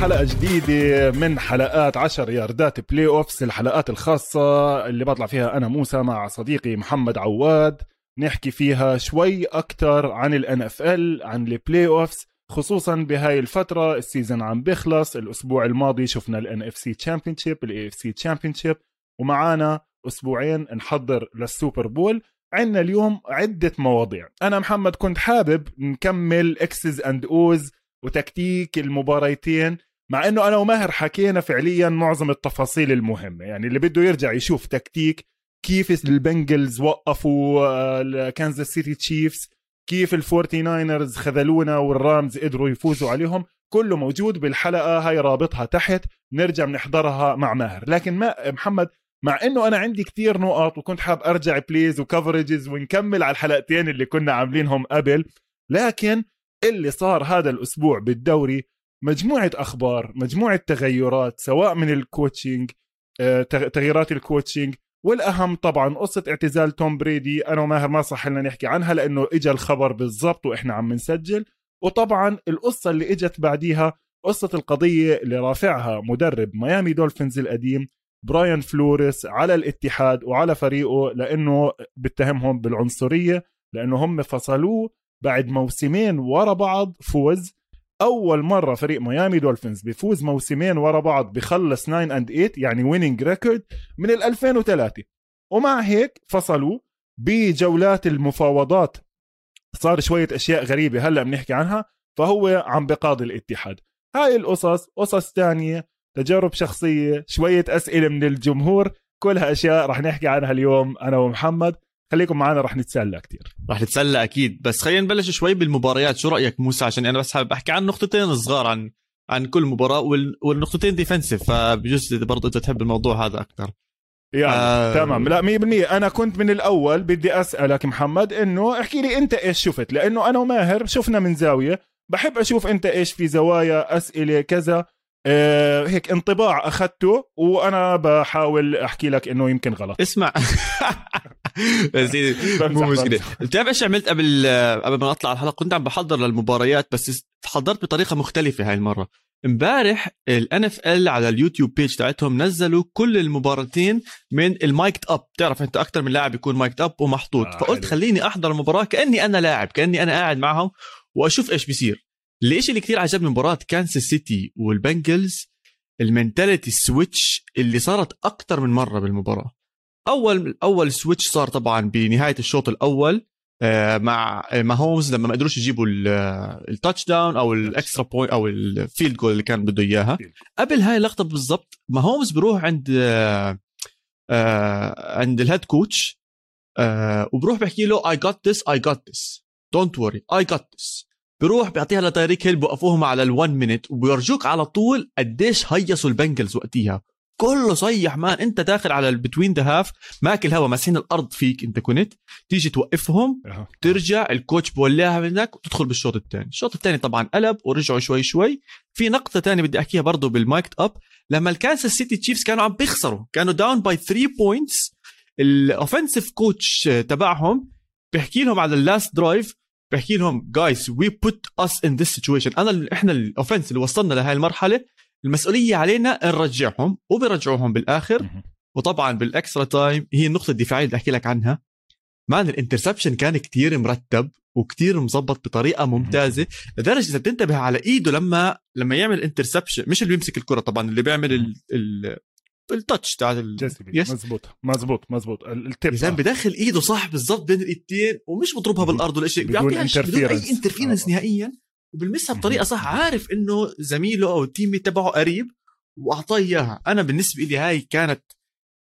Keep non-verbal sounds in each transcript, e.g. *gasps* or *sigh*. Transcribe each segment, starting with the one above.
حلقة جديدة من حلقات 10 ياردات playoffs الحلقات الخاصة اللي بطلع فيها أنا موسى مع صديقي محمد عواد. نحكي فيها شوي أكتر عن ال NFL عن ال playoffs خصوصا بهاي الفترة. ال season عم بيخلص الأسبوع الماضي شفنا ال NFC championship ال AFC ومعانا أسبوعين نحضر لل Super Bowl. عندنا اليوم عدة مواضيع. أنا محمد كنت حابب نكمل Xs and Os وتكتيك المباريتين. مع إنه أنا وماهر حكينا فعليا معظم التفاصيل المهمة. يعني اللي بده يرجع يشوف تكتيك كيف ال Bengals وقفوا Kansas City Chiefs كيف ال Forty Niners خذلونا وال Rams قدروا يفوزوا عليهم. كله موجود بالحلقة هاي رابطها تحت. نرجع بنحضرها مع ماهر. لكن ما محمد مع إنه أنا عندي كتير نقط وكنت حاب أرجع ب plays و coverages ونكمل على الحلقتين اللي كنا عاملينهم قبل لكن اللي صار هذا الأسبوع بالدوري مجموعة أخبار مجموعة تغيرات سواء من ال coaching آه، تغييرات ال coaching والأهم طبعا قصة اعتزال توم بريدي. أنا وماهر ما صح لنا نحكي عنها لأنه اجى الخبر بالضبط وإحنا عم نسجل. وطبعا القصة اللي إجت بعديها قصة القضية اللي رافعها مدرب Miami Dolphins القديم براين فلوريس على الاتحاد وعلى فريقه لأنه بتهمهم بالعنصرية لأنه هم فصلوه بعد موسمين ورا بعض فوز أول مرة فريق Miami Dolphins بيفوز موسمين ورا بعض بخلص 9 and 8 يعني winning record من ال 2003 ومع هيك فصلوا بجولات المفاوضات. صار شوية أشياء غريبة هلأ بنحكي عنها فهو عم بقاضي الاتحاد. هاي القصص قصص تانية تجارب شخصية شوية أسئلة من الجمهور كلها اشياء رح نحكي عنها اليوم أنا ومحمد. خليكم معنا رح نتسلى كتير. رح نتسلى أكيد. بس خلينا نبلش شوي بالمباريات. شو رأيك موسى؟ عشان أنا بس حابب أحكي عن نقطتين صغار عن عن كل مباراة والنقطتين ديفنسيف فبجوز برضه أنت تحب الموضوع هذا أكثر. يعني آه تمام. لا 100% أنا كنت من الأول بدي أسألك محمد إنه احكي لي أنت إيش شفت؟ لأنه أنا وماهر شفنا من زاوية. بحب أشوف أنت إيش في زوايا أسئلة كذا. آه هيك انطباع أخذته وأنا بحاول أحكي لك إنه يمكن غلط. اسمع. *laughs* مو مشكلة. بتعرف إيش عملت قبل قبل ما اطلع الحلقة؟ كنت عم بحضر للمباريات بس حضرت بطريقة مختلفة هاي المرة. امبارح ال NFL على ال YouTube page تاعتهم نزلوا كل المباراتين من ال mic'd up بتعرف أنت أكثر من لاعب يكون mic'd up ومحطوط. آه فقلت خليني أحضر المباراة كأني أنا لاعب كأني أنا قاعد معهم وأشوف إيش بيصير. الشيء اللي كثير عجبني مباراة Kansas City وال Bengals؟ ال mentality switch اللي صارت أكثر من مرة بالمباراة. اول أول switch صار طبعا بنهاية الشوط الأول آه، مع ماهومز لما ما قدروش يجيبوا ال touchdown أو ال extra point أو ال field goal اللي كان بده إياها. قبل هاي اللقطة بالضبط ماهومز بروح عند آه، آه، عند ال head coach وبروح بحكي له I got this I got this don't worry I got this بروح بيعطيها لتايريك هيل بوقفوهم على ال 1 minute وبيرجعوك على طول قديش هيصوا ال Bengals وقتها كله صيح man أنت داخل على ال between the half ماكل هوا ماسحين الأرض فيك أنت كنت. تيجي توقفهم ترجع ال coach بولاها منك وتدخل بالشوط الثاني الشوط الثاني طبعا قلب ورجعوا شوي شوي. في نقطة ثانية بدي أحكيها برضه بال mic'd up. لما ال Kansas City Chiefs كانوا عم بيخسروا كانوا down by 3 points ال offensive coach تبعهم بيحكي لهم على ال last drive بحكي لهم guys we put us in this situation أنا إحنا ال offense اللي وصلنا لهي المرحلة المسؤولية علينا نرجعهم وبرجعوهم بالآخر. وطبعا بال extra time هي النقطة الدفاعية اللي أحكي لك عنها. man ال interception كان كتير مرتب وكتير مظبط بطريقة ممتازة. لدرجة إذا بتنتبه على إيده لما لما يعمل interception مش اللي بيمسك الكرة طبعا اللي بيعمل ال ال ال touch تاع ال... yes مزبوط مزبوط مزبوط ال tip إذا بدخل إيده صح بالضبط بين الايدتين ومش بضربها بالأرض ولا شيء. بيعطيها بدون أي interference آه. نهائيا. وبلمسها بطريقة صح. عارف إنه زميله أو ال team تبعه قريب وأعطاه إياها. أنا بالنسبة لي هاي كانت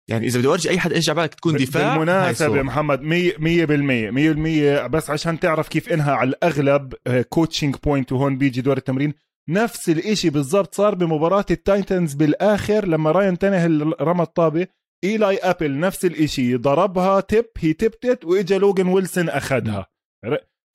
يعني إذا بدي ارجع أي حد إيش بالك تكون دفاع بالمناسبة يا محمد 100% 100% 100% بس عشان تعرف كيف إنها على الأغلب coaching آه، point وهون بيجي دور التمرين نفس الإشي بالضبط صار بمباراة ال Titans بالآخر لما راين تانهيل رمى الطابة. إيلاي أبل نفس الإشي ضربها tip هي تبتت وإجا لوجن ويلسون اخذها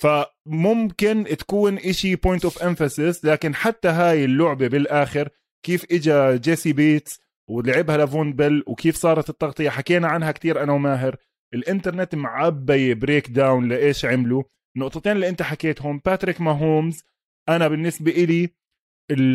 فممكن تكون إشي point of emphasis لكن حتى هاي اللعبة بالآخر كيف إجا جيسي بيتس ولعبها لفون بيل وكيف صارت التغطية حكينا عنها كتير أنا وماهر. الإنترنت معبي breakdown لإيش عملوا. النقطتين اللي أنت حكيتهم باتريك ماهومز أنا بالنسبة إلي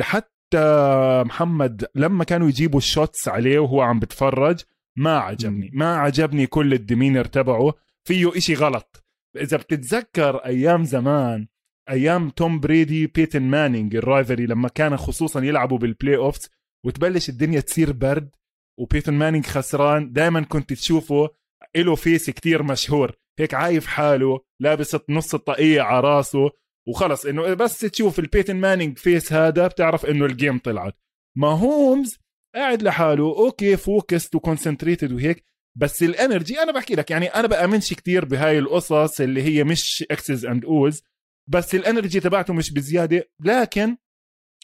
حتى محمد لما كانوا يجيبوا ال shots عليه وهو عم بتفرج ما عجبني. ما عجبني كل ال demeanor تبعه. فيه إشي غلط. إذا بتتذكر أيام زمان أيام توم بريدي بيتن مانينج ال rivalry لما كانوا خصوصا يلعبوا بال playoffs وتبلش الدنيا تصير برد وبيتن مانينج خسران دائما كنت تشوفه له face كتير مشهور. هيك عايف حاله لابس نص الطاقية على راسه وخلص إنه بس تشوف البيتن مانينج face هذا بتعرف إنه ال game طلعت. ماهومز قاعد لحاله okay focused و concentrated وهيك بس ال energy أنا بحكي لك يعني أنا بأمنش كتير بهاي القصص اللي هي مش Xs and Os بس ال energy تبعته مش بزيادة لكن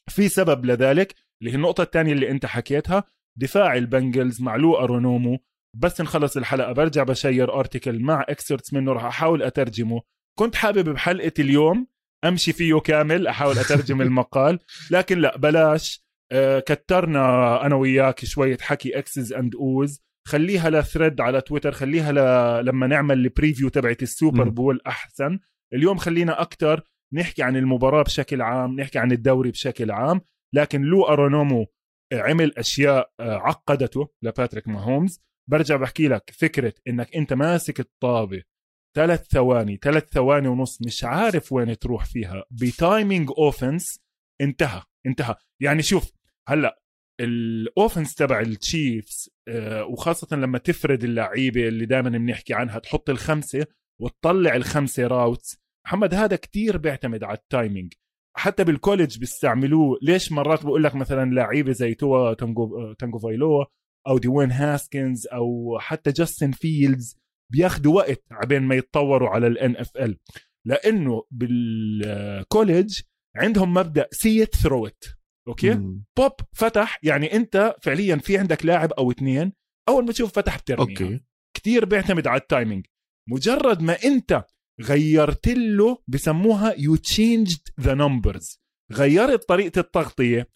في سبب لذلك اللي هي النقطة الثانية اللي أنت حكيتها دفاع ال Bengals مع لو أرونومو. بس نخلص الحلقة برجع بشير article مع excerpts منه راح أحاول أترجمه. كنت حابب بحلقة اليوم أمشي فيه كامل أحاول أترجم المقال. لكن لا بلاش. آه كترنا أنا وياك شوية حكي Xs and Os خليها ل thread على تويتر خليها ل... لما نعمل ال preview تبعت ال Super Bowl أحسن. اليوم خلينا أكثر نحكي عن المباراة بشكل عام نحكي عن الدوري بشكل عام. لكن لو أرونومو عمل أشياء آه، عقدته لباتريك ماهومز برجع بحكي لك فكرة إنك أنت ماسك الطابة ثلاث ثواني ثلاث ثواني ونص مش عارف وين تروح فيها. ب timing offense انتهى انتهى. يعني شوف هلأ ال offense تبع ال Chiefs آه، وخاصة لما تفرد اللعيبة اللي دائما بنحكي عنها تحط الخمسة وتطلع الخمسة routes محمد هذا كتير بيعتمد على ال timing حتى بال college بيستعملوه. ليش مرات بقول لك مثلا لعيبة زي توا تانجو تانجوفايلوا أو ديوين هاسكنز أو حتى جاستن فيلدز بياخذوا وقت عبين ما يتطوروا على ال NFL لأنه بال college عندهم مبدأ see it throw it okay؟ مم. بوب فتح يعني أنت فعليا في عندك لاعب أو اثنين أول ما تشوف فتح بترمي okay. كثير بيعتمد على ال timing مجرد ما أنت غيرت له بسموها you changed the numbers غيرت طريقة التغطية.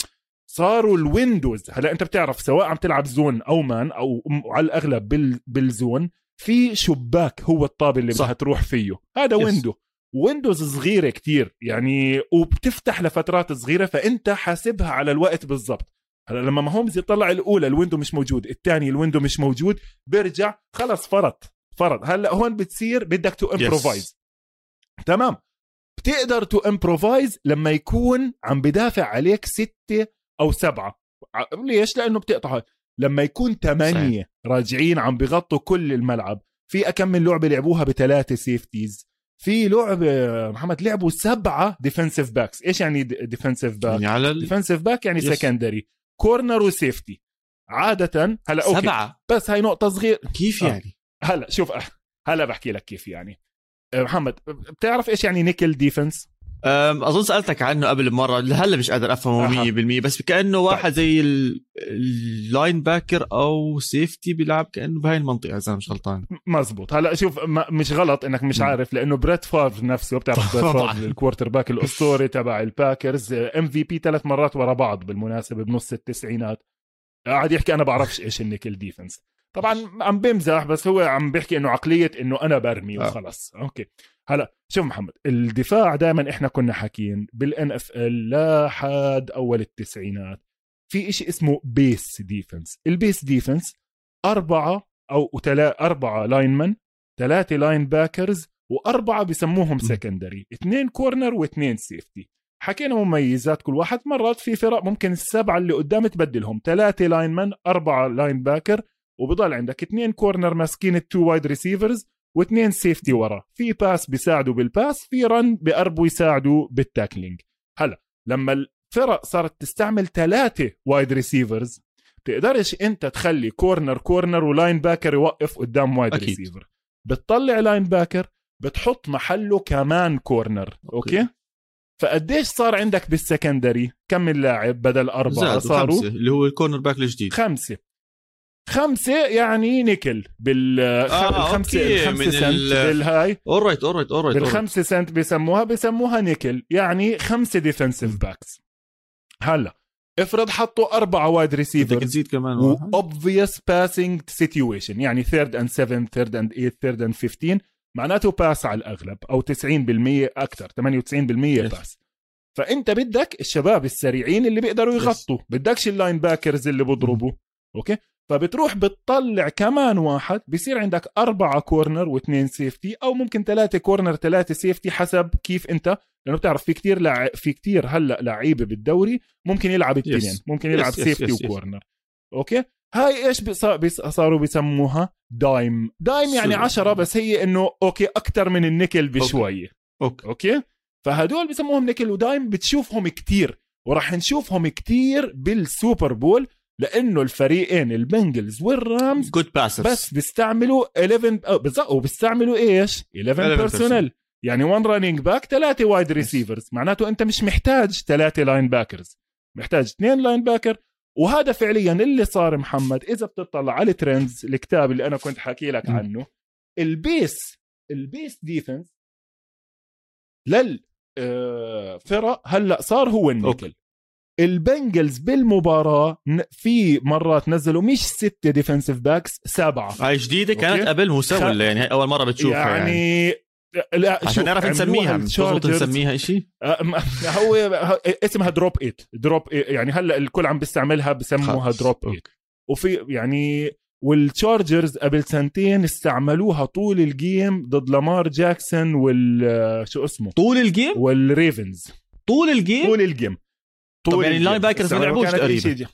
صاروا ال windows هلأ أنت بتعرف سواء عم تلعب zone أو man أو على الأغلب بال بال zone في شباك هو الطابه اللي بدها تروح فيه. هذا. window windows صغيرة كتير يعني وبتفتح لفترات صغيرة فأنت حاسبها على الوقت بالضبط. هلا لما Mahomes يطلع الأولى ال window مش موجود الثاني ال window مش موجود بيرجع خلص فرط فرض هلا هون بتصير بدك to improvise تمام. بتقدر to improvise لما يكون عم بدافع عليك ستة أو سبعة. ليش؟ لأنه بتقطع لما يكون ثمانية راجعين عم بغطوا كل الملعب في أكم من لعبة لعبوها بثلاثة safeties في لعبة محمد لعبوا سبعة defensive backs إيش يعني defensive back يعني على ال... defensive back يعني secondary corner و safety عادة هلا okay. سبعة. بس هاي نقطة صغيرة كيف يعني؟ هلا شوف هلا بحكي لك كيف يعني. محمد بتعرف إيش يعني nickel defense أظن سألتك عنه قبل مرة هلا مش قادر أفهمه 100% بس كأنه طيب. واحد زي ال linebacker أو safety بيلعب كأنه بهاي المنطقة إذا مش غلطان. مزبوط. هلا شوف مش غلط إنك مش عارف لأنه بريت فاف نفسه بتعرف بريت فاف ال quarterback الأسطوري تبع الباكرز MVP ثلاث مرات ورا بعض بالمناسبة بنص التسعينات. قاعد يحكي أنا بعرفش إيش ال nickel defense طبعا عم بمزح بس هو عم بيحكي إنه عقلية إنه أنا برمي آه. وخلص. okay. هلا شوف محمد الدفاع دائما إحنا كنا حاكيين بال NFL لحد أول التسعينات. في إشي اسمه base defense ال base defense أربعة أو تلا أربعة linemen ثلاثة linebackers وأربعة بسموهم secondary اثنين corner واثنين safety حكينا مميزات كل واحد مرات في فرق ممكن السبعة اللي قدام تبدلهم. ثلاثة linemen أربعة linebacker وبضل عندك اثنين corner ماسكين ال two wide receivers واثنين safety ورا. في pass بيساعدوا بال pass في run بقربوا يساعدوا بال tackling هلا لما الفرق صارت تستعمل ثلاثة wide receivers بتقدرش أنت تخلي corner corner و linebacker يوقف قدام wide أكيد. ريسيفر بتطلع linebacker بتحط محله كمان corner okay, okay؟ فقديش صار عندك بال secondary كم اللاعب بدل أربعة صاروا؟ خمسة اللي هو ال cornerback الجديد. خمسة. خمسة يعني نيكل بالخمسة آه الخمسة سنت بالهاي alright alright alright بالخمسة سنت بسموها بسموها نيكل. يعني خمسة defensive backs هلا افرض حطوا أربعة wide receiver بدك تزيد كمان obvious passing situation يعني third and 7 third and 8 third and 15 معناته pass على الأغلب أو 90% أكثر 98% pass فأنت بدك الشباب السريعين اللي بيقدروا يغطوا. بدكش ال linebackers اللي بضربوا. okay؟ فبتروح بتطلع كمان واحد بصير عندك أربعة corner واثنين safety أو ممكن ثلاثة corner ثلاثة safety حسب كيف أنت لأنه بتعرف في كتير لع... في كتير هلأ لعيبة بالدوري ممكن يلعب الاثنين ممكن يلعب yes, yes, safety yes, و corner okay؟ هاي إيش صاروا بيسموها dime. dime يعني عشرة بس هي إنه okay أكثر من النيكل بشويه okay. okay؟ فهدول بسموهم nickel و dime بتشوفهم كتير وراح نشوفهم كتير بال Super Bowl. لأنه الفريقين البنجلز والرامز good passers بس بيستعملوا 11 بالضبط وبيستعملوا إيش؟ 11 personnel يعني 1 running back ثلاثة wide receivers معناته أنت مش محتاج ثلاثة linebackers محتاج اثنين linebacker وهذا فعليا اللي صار محمد إذا بتطلع على ال trends الكتاب اللي أنا كنت حكي لك عنه ال base ال base defense لل آه، فرق هلأ صار هو النيكل. البنجلز بالمباراة في مرات نزلوا مش ستة defensive backs سبعة. هاي جديدة كانت okay. قبل مو سوى خ... يعني هاي أول مرة بتشوفها يعني, يعني. لا عشان نعرف نسميها نسميها شيء هو *laughs* اسمها drop eight drop يعني هلأ الكل عم بيستعملها بسموها drop eight وفي يعني والتشارجرز قبل سنتين استعملوها طول ال game ضد لامار جاكسون وال شو اسمه؟ طول ال game والريفنز طول ال game طول ال game طول يعني ال linebackers ما لعبوش تقريبا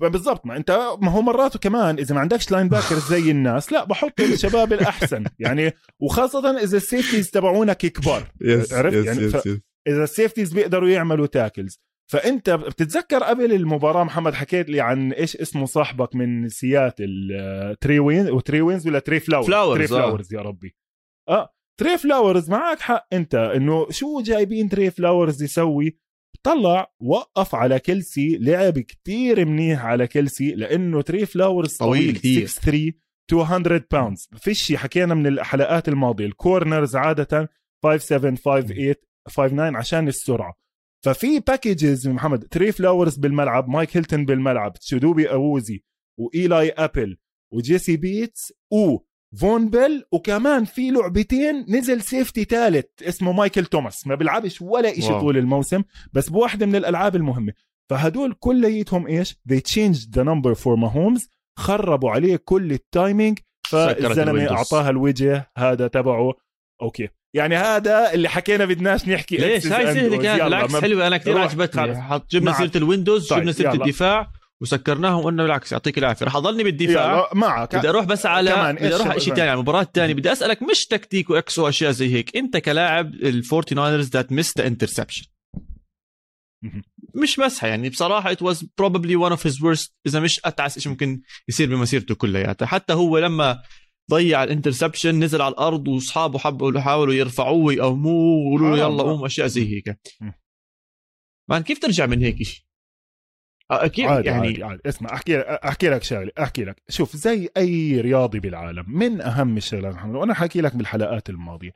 بالضبط ما أنت ما هو مرات كمان إذا ما عندكش linebacker زي الناس لا بحط الشباب الأحسن. *laughs* يعني وخاصة إذا ال safeties تبعونك كبار. عرفت؟ يعني ف... إذا ال safeties بيقدروا يعملوا tackles فأنت بتتذكر قبل المباراة محمد حكيت لي عن إيش اسمه صاحبك من سياتل تري وين وتري وينز ولا تري فلاورز فلاورز تري فلاورز آه. يا ربي. آه تري فلاورز معك حق أنت إنه شو جايبين تري فلاورز يسوي؟ طلع وقف على كلسي لعب كتير منيح على كلسي لأنه تري فلاورز طويل كثير 6 3 200 pounds فيش حكينا من الحلقات الماضية. ال corners عادة 5 7 5 8 5 9 عشان السرعة. ففي packages محمد تري فلاورز بالملعب مايك هيلتون بالملعب تشيدوبي اووزي وإيلاي أبل وجيسي بيتس و فون بيل وكمان في لعبتين نزل safety ثالث اسمه مايكل توماس. ما بيلعبش ولا شيء طول الموسم بس بواحدة من الألعاب المهمة. فهدول كليتهم إيش؟ They changed the number for Mahomes خربوا عليه كل ال timing فالزلمة اعطاها الوجه هذا تبعه. okay. يعني هذا اللي حكينا بدناش نحكي ليش؟ هاي سهلة كانت بالعكس حلوة أنا كثير عجبتني. جبنا سيرة الويندوز طيب جبنا سيره الدفاع. وسكرناهم وقلنا بالعكس يعطيك العافية. رح أضلني بالدفاع. معك. بدي أروح بس على بدي أروح على شيء ثاني على المباراه الثانية بدي أسألك مش تكتيك و X's وأشياء زي هيك. أنت كلاعب ال Forty Niners that missed interception مش مزحة يعني. بصراحة it was probably one of his worst إذا مش أتعس شيء ممكن يصير بمسيرته كلياتها. حتى هو لما ضيع ال interception نزل على الأرض وأصحابه حبوا يحاولوا يرفعوه ويقوموه ويقولوا له يلا قوم أشياء زي هيك. man كيف ترجع من هيك شيء أكيد عادي يعني عادي عادي. اسمع أحكي أحكي لك شغلة أحكي لك. شوف زي أي رياضي بالعالم من أهم الشغلات محمد وأنا حكي لك بالحلقات الماضية.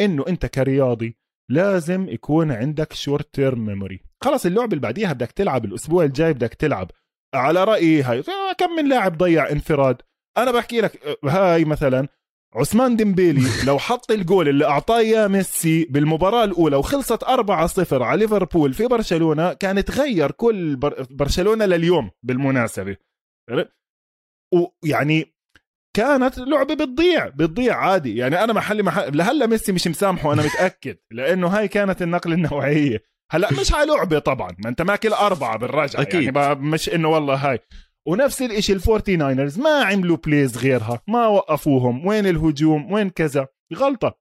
إنه أنت كرياضي لازم يكون عندك short term memory خلص اللعبه اللي بعديها بدك تلعب الأسبوع الجاي بدك تلعب. على رأيي هاي كم من لاعب ضيع انفراد؟ أنا بحكي لك هاي مثلا عثمان ديمبيلي *laughs* لو حط الجول اللي أعطاه إياه ميسي بالمباراة الأولى وخلصت 4-0 على ليفربول في برشلونة كان تغير كل برشلونة لليوم بالمناسبة. ويعني كانت لعبه بتضيع بتضيع عادي. يعني أنا محلي محل لهلأ ميسي مش مسامحه أنا متأكد. *laughs* لأنه هاي كانت النقلة النوعية. هلأ مش على لعبه طبعا. ما أنت ماكل أربعة بالرجعه أكيد. يعني مش إنه والله هاي. ونفس الإشي ال Forty Niners ما عملوا plays غيرها ما وقفوهم وين الهجوم وين كذا. غلطة.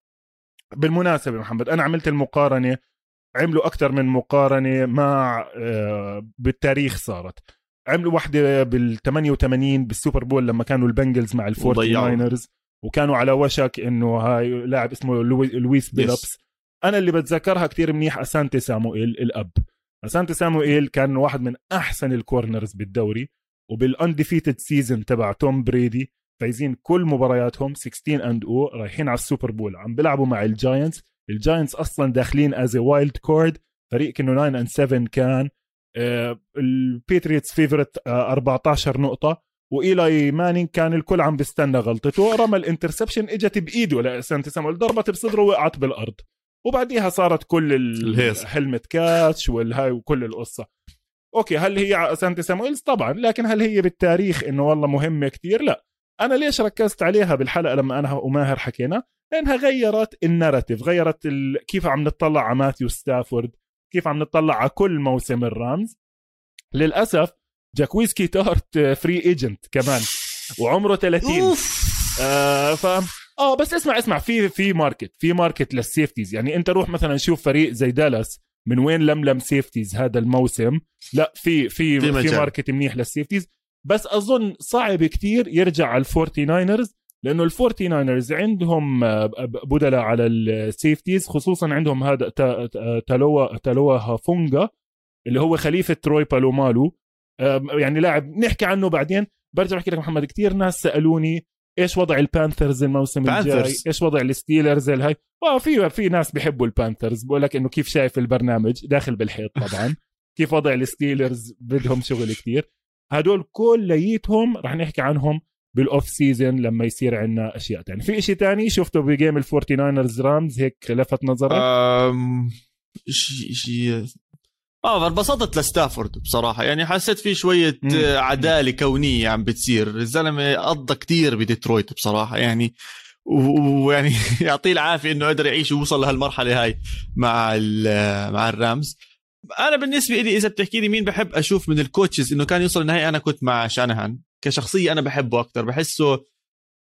بالمناسبة محمد أنا عملت المقارنة عملوا أكثر من مقارنة مع آه، بالتاريخ صارت. عملوا واحدة بال 88 بال Super Bowl لما كانوا ال Bengals مع ال Forty Niners وكانوا على وشك إنه هاي لاعب اسمه لويس بيلبس. أنا اللي بتذكرها كتير منيح أسانتي سامويل الأب. أسانتي سامويل كان واحد من أحسن ال corners بالدوري. وبال undefeated season تبع توم بريدي فايزين كل مبارياتهم 16 and O رايحين على ال Super Bowl. عم بيلعبوا مع ال Giants. ال Giants أصلا داخلين as wild card فريق كأنه 9 and 7 كان. ال Patriots favorite آه 14 نقطة. وإيلاي مانينغ كان الكل عم بيستنى غلطته. رمى ال interception إجت بإيده. لسانتي سامويل ضربت بصدره وقعت بالأرض. وبعديها صارت كل الهيصة. helmet catch والهاي وكل القصة. okay هل هي على سانتي سامويلز؟ طبعا لكن هل هي بالتاريخ إنه والله مهمة كتير؟ لا. أنا ليش ركزت عليها بالحلقة لما أنا وماهر حكينا؟ لأنها غيرت ال narrative غيرت ال... كيف عم نطلع على ماثيو ستافورد كيف عم نطلع على كل موسم ال Rams. للأسف جاكويسكي تارت free agent كمان وعمره 30 أوف. آه ف آه بس اسمع اسمع في في market في market لل safeties. يعني أنت روح مثلا شوف فريق زي دالاس. من وين لملم safeties هذا الموسم؟ لا في في في في, market منيح لل safeties بس أظن صعب كتير يرجع على ال Forty Niners لأنه ال Forty Niners عندهم آه، ب- بدلاء على ال safeties خصوصا عندهم هذا تا- تا- تالوا تالوا هافونجا اللي هو خليفة تروي بالومالو. يعني لاعب نحكي عنه بعدين. برجع أحكي لك محمد كتير ناس سألوني إيش وضع ال Panthers الموسم الجاي؟ Panthers. إيش وضع ال Steelers الهاي؟ آه في في ناس بيحبوا ال Panthers بقول لك إنه كيف شايف البرنامج؟ داخل بالحيط طبعا. *laughs* كيف وضع ال Steelers؟ بدهم شغل كتير. هدول كليتهم رح نحكي عنهم بال off season لما يصير عندنا أشياء تانية. في إشي تاني شفته ب game ال Forty Niners Rams؟ هيك لفت نظرك؟ أم... شيء شيء آه انبسطت لستافورد بصراحة. يعني حسيت في شوية مم. آه، عدالة كونية عم بتصير. الزلمة قضى كتير بديترويت بصراحة. يعني ويعني *laughs* يعطيه العافية إنه قدر يعيش ويوصل لهالمرحلة هاي مع ال- مع ال Rams. أنا بالنسبة لي إذا بتحكي لي مين بحب أشوف من ال coaches إنه كان يوصل النهائي أنا كنت مع شانهان. كشخصية أنا بحبه أكثر بحسه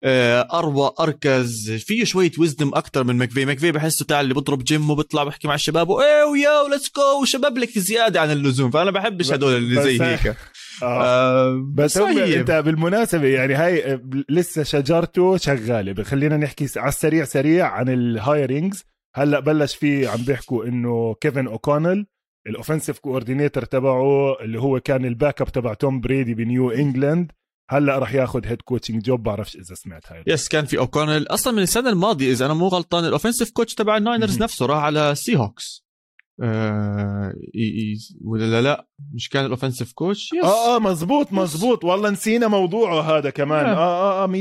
أروق أركز. فيه شوية wisdom أكثر من ماكفي. ماكفي بحسه تاع اللي بضرب جيم وبيطلع بحكي مع الشباب و yeah و yeah let's go وشباب لك زيادة عن اللزوم. فأنا بحبش هدول اللي زي هيك. آه. آه، بس هم طيب. أنت بالمناسبة يعني هاي آه، لسه شجرته شغالة. خلينا نحكي على السريع سريع عن ال hirings هلأ بلش في عم بيحكوا إنه كيفن أوكونل ال offensive coordinator تبعه اللي هو كان ال backup تبع توم بريدي بنيو إنجلاند هلا راح ياخذ head coaching job بعرفش إذا سمعت هاي. yes كان في اوكونل أصلا من السنة الماضية إذا أنا مو غلطان ال offensive coach تبع ال Niners. نفسه راح على Seahawks آه ولا لا لا مش كان ال offensive coach yes آه آه مزبوط مزبوط والله نسينا موضوعه هذا كمان. آه آه آه 100%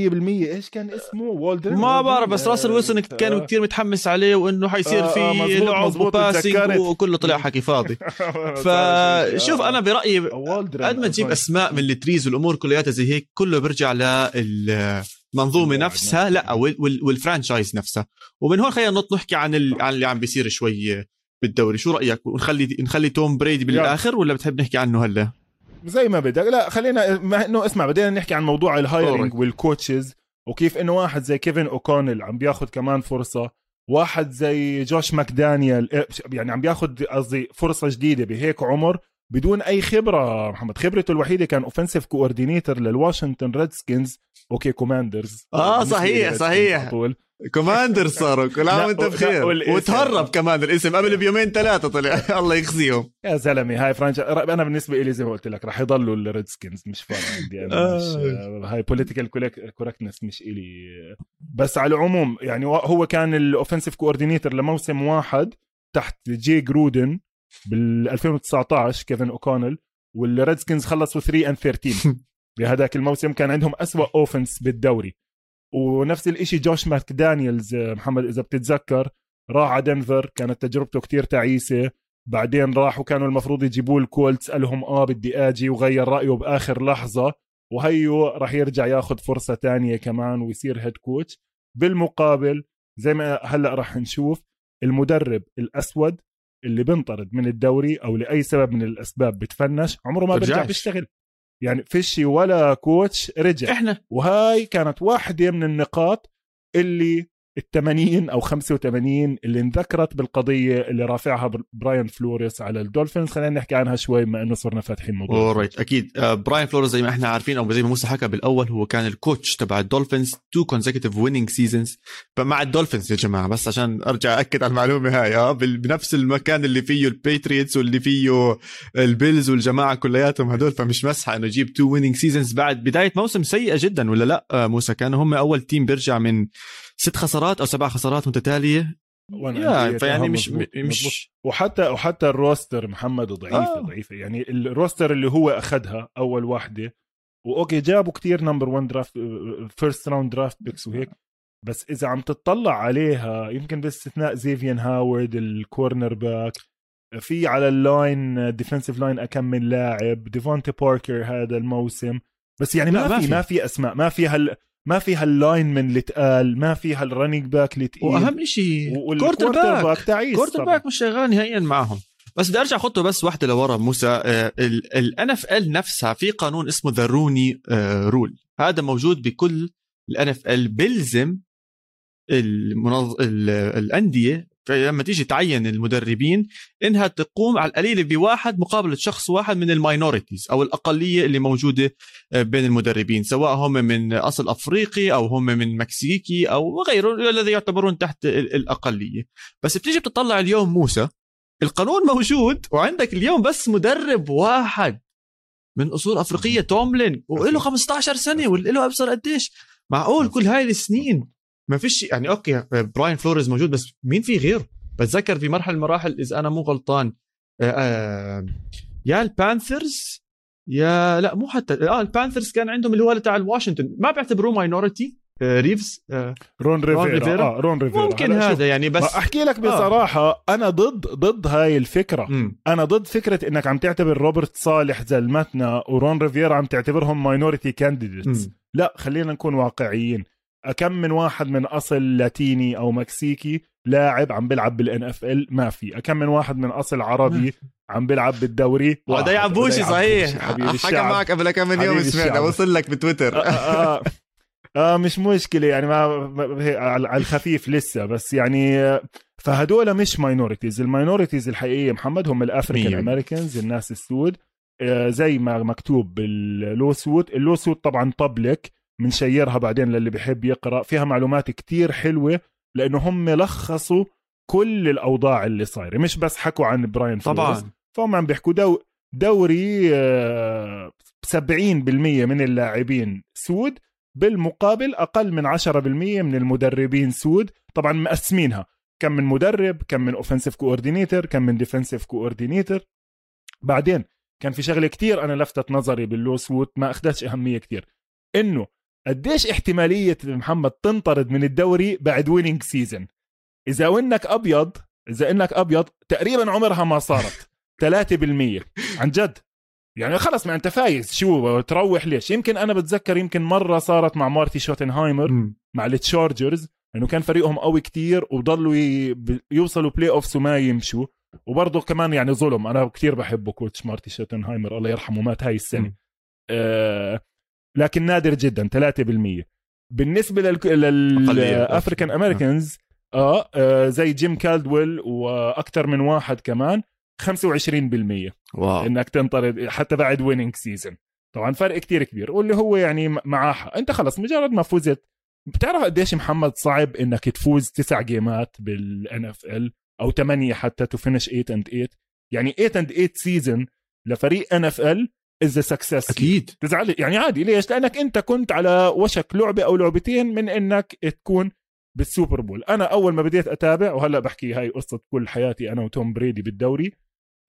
إيش كان اسمه؟ والدرن؟ ما بعرف بس راسل ويلسون آه، كان كتير متحمس عليه وإنه حيصير آه، في آه، مزبوط، لعب مزبوط، و passing. وكله طلع حكي فاضي. *laughs* فشوف أنا برأيي قد ما تجيب أسماء من ال trees والامور كلياتها زي هيك كله بيرجع للمنظومه اللاعب نفسها نفسه. لا وال- وال- وال franchise نفسها. ومن هون خلينا نط نحكي عن. عن اللي عم بيصير شوي. بالدوري. شو رأيك؟ ونخلي نخلي توم بريدي بالآخر ولا بتحب نحكي عنه هلا؟ زي ما بدك. لا خلينا ما إنه اسمع بدينا نحكي عن موضوع ال hiring. وال coaches وكيف إنه واحد زي كيفن اوكونل عم بياخذ كمان فرصة. واحد زي جوش ماكدانيلز إيه، يعني عم بياخذ قصدي فرصة جديدة بهيك عمر. بدون أي خبرة محمد. خبرته الوحيدة كان offensive coordinator للواشنطن ريدسكنز okay كوماندرز آه، بالنسبة صحيح، صحيح. على طول. كوماندر صاروا. كل عام وانت بخير. وتهرب كمان الاسم قبل بيومين ثلاثة طلع. *laughs* الله يخزيهم. يا زلمة هاي franchise أنا بالنسبة لي زي ما قلت لك رح يضلوا الريدسكنز مش فارقه عندي. أنا مش آه. هاي political correctness مش إلي. بس على العموم يعني هو كان ال offensive coordinator لموسم واحد تحت جي جرودن بال 2019 كيفن اوكونل والريدسكنز خلصوا 3 and 13 بهذاك الموسم كان عندهم أسوأ offense بالدوري. ونفس الإشي جوش ماكدانيلز محمد إذا بتتذكر راح على دنفر كانت تجربته كتير تعيسة. بعدين راحوا كانوا المفروض يجيبوا الكولتس قال لهم آه بدي آجي وغير رأيه بآخر لحظة. وهيو راح يرجع ياخذ فرصة تانية كمان ويصير head coach بالمقابل زي ما هلأ راح نشوف المدرب الأسود اللي بنطرد من الدوري أو لأي سبب من الأسباب بت finish عمره ما بيرجع. بيشتغل. يعني فيشي ولا coach رجع. إحنا. وهاي كانت واحدة من النقاط اللي ال 80 أو 85 اللي انذكرت بالقضية اللي رافعها بر- براين فلوريز على الدولفينز. خلينا نحكي عنها شوي بما إنه صرنا فاتحين موضوع. alright أكيد. آه، براين فلوريز زي ما إحنا عارفين أو زي ما موسى حكى بالأول هو كان ال coach تبع الدولفينز two consecutive winning seasons مع الدولفينز يا جماعة بس عشان أرجع اكد على المعلومة هاي آه بنفس المكان اللي فيه الباتريوتس واللي فيه البيلز والجماعة كلياتهم هدول فمش مزحة إنه يجيب two winning seasons بعد. بداية موسم سيئة جدا ولا لأ آه، موسى؟ كانوا هم أول team بيرجع من ست خسارات أو سبع خسارات متتالية عندي فيعني مش مزبوط- مزبوط. مش وحتى وحتى ال roster محمد ضعيفة آه. ضعيفة يعني ال roster اللي هو أخذها أول واحدة و okay جابوا كتير number 1 draft first round draft picks وهيك بس إذا عم تطلع عليها يمكن باستثناء زيفيان هاورد ال cornerback في على ال line defensive line أكم من لاعب ديفونتي باركر هذا الموسم بس يعني ما, ما في. ما في أسماء ما في هال ما في هال line من اللي تقال ما في هالرننج باك اللي تقيل. وأهم شيء quarter وال quarterback تعيس quarter. back مش شغال نهائيا معهم. بس بدي أرجع خطوه بس واحدة لورا موسى. ال NFL نفسها في قانون اسمه the Rooney Rule هذا موجود بكل ال NFL بيلزم الانديه لما تيجي تعين المدربين إنها تقوم على القليله بواحد مقابلة شخص واحد من ال minorities أو الأقلية اللي موجودة آه، بين المدربين سواء هم من أصل أفريقي أو هم من مكسيكي أو غيره الذي يعتبرون تحت ال- الأقلية. بس بتيجي بتطلع اليوم موسى القانون موجود وعندك اليوم بس مدرب واحد من أصول أفريقية توملين وله 15 سنة وله أبصر قديش. معقول كل هاي السنين ما فيش يعني okay براين فلوريز موجود بس مين في غيره؟ بتذكر في مرحلة المراحل إذا أنا مو غلطان. آه، آه، يا البانثرز يا لا مو حتى آه البانثرز كان عندهم اللي هو تاع الواشنطن. ما بيعتبروه minority ريفز آه، رون ريفيرا, ريفيرا. آه رون ريفيرا. ممكن هذا يعني بس أحكي لك بصراحة أنا ضد ضد هاي الفكرة. مم. أنا ضد فكرة إنك عم تعتبر روبرت صالح زلمتنا ورون ريفيرا عم تعتبرهم minority candidates. لا خلينا نكون واقعيين. كم من واحد من أصل لاتيني أو مكسيكي لاعب عم بيلعب بال NFL ما في. كم من واحد من أصل عربي عم بيلعب بالدوري؟ واحد. وده يعبوشي وده صحيح. حكى. معك قبل كم من يوم الشعب. وصل لك آه, بتويتر. آه, آه. مش مشكلة يعني ما على الخفيف لسه بس يعني آه، فهدول مش minorities ال minorities الحقيقية محمد هم ال African. Americans الناس السود. آه، زي ما مكتوب بال lawsuit ال lawsuit طبعا public بنشيرها بعدين للي بيحب يقرأ. فيها معلومات كتير حلوة لأنه هم لخصوا كل الأوضاع اللي صايرة. مش بس حكوا عن براين طبعا. فهم عم بيحكوا دو دوري آه، 70% من اللاعبين سود بالمقابل أقل من 10% من المدربين سود. طبعا مقسمينها. كم من مدرب كم من offensive coordinator كم من defensive coordinator بعدين كان في شغلة كتير أنا لفتت نظري بال lawsuit ما أخذتش أهمية كتير. إنه قديش احتمالية محمد تنطرد من الدوري بعد winning season إذا إنك أبيض إذا إنك أبيض تقريبا عمرها ما صارت. *laughs* 3% عن جد. يعني خلص ما أنت فايز. شو تروح ليش؟ يمكن أنا بتذكر يمكن مرة صارت مع مارتي شوتنهايمر. مع التشارجرز لأنه كان فريقهم قوي كتير وضلوا يوصلوا playoffs وما يمشوا. وبرضه كمان يعني ظلم. أنا كتير بحبه coach مارتي شوتنهايمر. الله يرحمه مات هاي السنة. آه لكن نادر جدا 3% بالنسبة. لل African Americans آه, آه زي جيم كالدويل وأكثر من واحد كمان 25% wow. إنك تنطرد حتى بعد winning season طبعا فرق كتير كبير واللي هو يعني م- معاه حق. أنت خلص مجرد ما فزت بتعرف قديش محمد صعب إنك تفوز تسع جيمات بال NFL أو ثمانيه حتى to finish 8 and 8 يعني 8 and 8 season لفريق NFL is success أكيد. تزعل يعني عادي. ليش؟ لأنك أنت كنت على وشك لعبة أو لعبتين من إنك تكون بال Super Bowl. أنا أول ما بديت أتابع وهلأ بحكي هاي قصة كل حياتي أنا وتوم بريدي بالدوري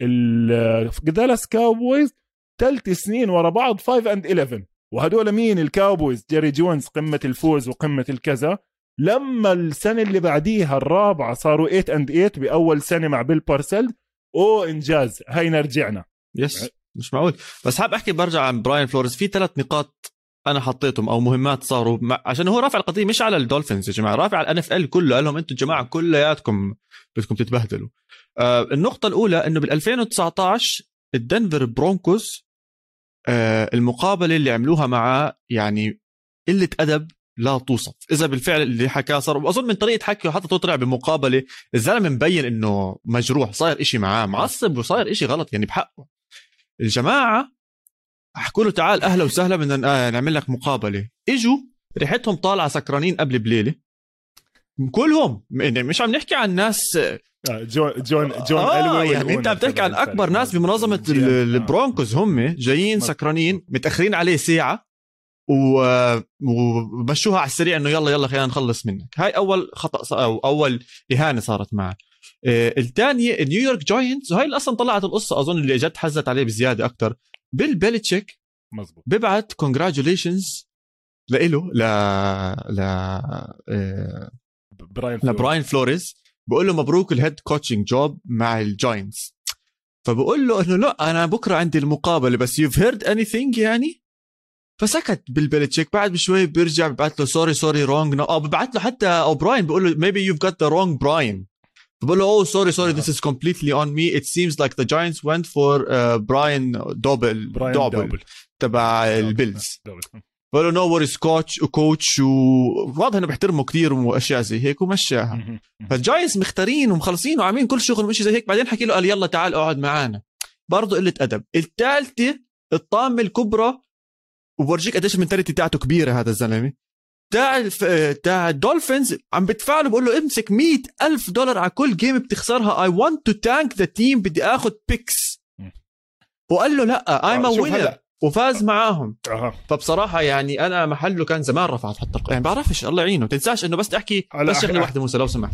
الدالاس كاوبويز ثلاث سنين ورا بعض 5 and 11 وهدول مين؟ الكاوبويز. جيري جونز قمة الفوز وقمة الكذا. لما السنة اللي بعديها الرابعة صاروا 8 and 8 بأول سنة مع بيل بارسلز إنجاز. هينا رجعنا yes مش معقول. بس حاب أحكي برجع عن براين فلوريز في ثلاث نقاط أنا حطيتهم أو مهمات صاروا مع... عشان هو رافع القضية مش على الدولفينز يا جماعة رافع على ال NFL كله. قال لهم أنتم جماعة كلياتكم بدكم تتبهدلوا. آه النقطة الأولى إنه بال 2019 الدنفر برونكوز آه المقابلة اللي عملوها معاه يعني قلة أدب لا توصف. إذا بالفعل اللي حكاه صار وأظن من طريقة حكيه حتى طلع بمقابلة الزلمة مبين إنه مجروح صاير إشي معاه معصب وصاير إشي غلط يعني بحقه. الجماعة حكوا له تعال أهلا وسهلا بدنا آه نعمل لك مقابلة. إجوا ريحتهم طالعة سكرانين قبل بليلة. كلهم يعني مش عم نحكي عن ناس آه، جون جون جون آه يعني أنت عم تحكي عن أكبر ناس بمنظمة ال- البرونكوز هم جايين. سكرانين متأخرين عليه ساعة و- ومشوها على السريع إنه يلا يلا خلينا نخلص منك. هاي أول خطأ أو أول إهانة صارت آه، الثانية نيويورك جاينتس وهي اللي أصلا طلعت القصة أظن اللي جد حزت عليه بزيادة أكثر بيل بيلتشيك مزبوط ببعت congratulations لإله ل ل آه، براين فلوريز. لبراين فلوريز. بقول له مبروك ال head coaching job مع الجاينتس فبقول له إنه لا أنا بكرة عندي المقابلة بس you've heard anything يعني؟ فسكت بالبلتشيك بعد بشوي بيرجع ببعث له sorry sorry wrong أو ببعث له حتى أو براين بقول له maybe you've got the wrong براين بقول له sorry sorry this is completely on me. It seems like the Giants went for uh, Brian دابول براين دابول دابول تبع البيلز دابول. بقول له no worries coach و coach وواضح إنه بيحترمه كثير وأشياء زي هيك ومشاها. مهم. فالجاينتس مختارين ومخلصين وعاملين كل شغل وشي زي هيك. بعدين حكي له قال يلا تعال اقعد معانا. برضه قلة أدب. الثالثه الطامة الكبرى. وبورجيك قديش ال mentality تاعته كبيرة هذا الزلمة. تاع الف... تاع الدولفينز عم بدفع له بقول له امسك مئة ألف دولار على كل game بتخسرها. I want to tank the team بدي اخذ picks. وقال له لا I'm آه، شوف winner. وفاز معاهم. أها فبصراحة يعني أنا محله كان زمان رفعت حتى يعني بعرفش الله يعينه. تنساش إنه بس تحكي بس شغلة واحدة موسى لو سمحت.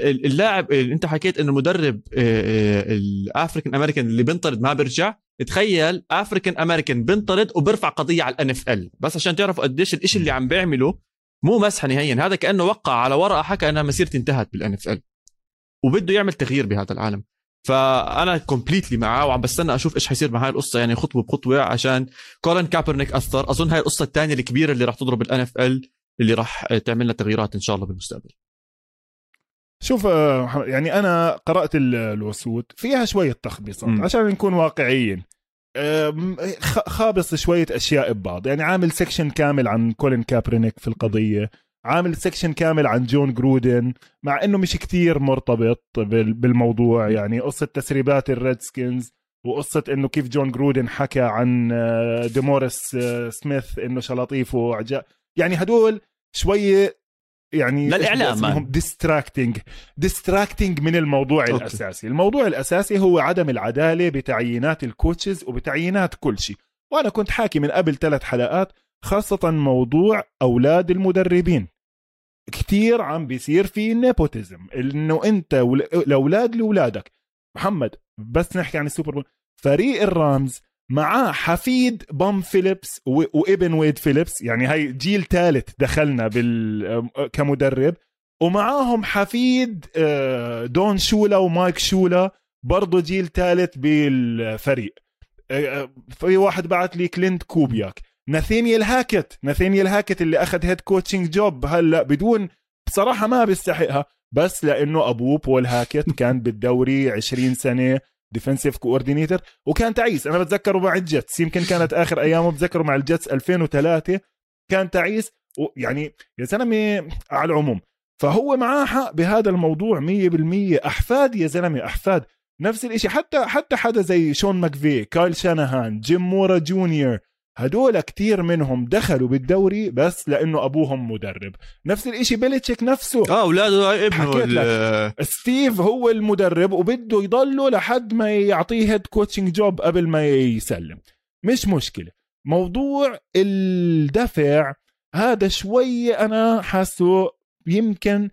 ال- اللاعب اللي أنت حكيت إنه مدرب ال African American اللي بينطرد ما بيرجع تخيل African American بينطرد وبيرفع قضية على ال NFL بس عشان تعرفوا قديش الشيء اللي عم بيعمله مو مسحه نهائيا. هذا كأنه وقع على ورقه حكى إنها مسيرتي انتهت بال NFL وبده يعمل تغيير بهذا العالم. فأنا completely معاه وعم بستنى أشوف إيش حيصير مع هاي القصة. يعني خطوة بخطوة عشان كولين كابرنيك أثر. أظن هاي القصة الثانية الكبيرة اللي راح تضرب ال NFL اللي راح تعمل لنا تغييرات إن شاء الله بالمستقبل. شوف آه، يعني أنا قرأت ال- ال lawsuit فيها شوية تخبيصات. عشان نكون واقعيين. خ- خابص شوية أشياء ببعض. يعني عامل section كامل عن كولين كابرينيك في القضية عامل section كامل عن جون جرودن مع إنه مش كتير مرتبط بال- بالموضوع. يعني قصة تسريبات الريدسكنز وقصة إنه كيف جون جرودن حكى عن آه، ديموريس آه، سميث إنه شلاطيفه عجال يعني هدول شوية يعني للإعلام. distracting distracting من الموضوع okay. الأساسي. الموضوع الأساسي هو عدم العدالة بتعيينات ال coaches وبتعيينات كل شيء. وأنا كنت حاكي من قبل ثلاث حلقات خاصة موضوع أولاد المدربين. كتير عم بيصير في nepotism إنه أنت ول- الاولاد لأولادك. محمد بس نحكي عن ال Super Bowl. فريق الرامز معاه حفيد بم فيليبس وإبن ويد فيليبس. يعني هاي جيل ثالث دخلنا بال كمدرب. ومعاهم حفيد آه، دون شولا ومايك شولا برضه جيل ثالث بالفريق. آه، في واحد بعت لي كلينت كوبياك. ناثانيال هاكت. ناثانيال هاكت اللي أخذ head coaching job هلأ بدون بصراحة ما بيستحقها. بس لأنه أبوه بول هاكت كان بالدوري 20 سنة. defensive coordinator وكان تعيس. أنا بتذكره مع الجيتس. يمكن كانت آخر أيامه بتذكره مع الجيتس 2003 كان تعيس. يعني يا زلمة على العموم. فهو معاه حق بهذا الموضوع 100% أحفاد يا زلمة أحفاد. نفس الإشي. حتى حتى حدا زي شون ماكفاي كايل شانهان جيم مورا جونيور. هدول كتير منهم دخلوا بالدوري بس لأنه أبوهم مدرب. نفس الإشي بيلتشيك نفسه. آه اولاده ابنه حكيت ال- ستيف هو المدرب وبده يضله لحد ما يعطيه head coaching job قبل ما يسلم. مش مشكلة. موضوع الدفع هذا شوي أنا حاسه يمكن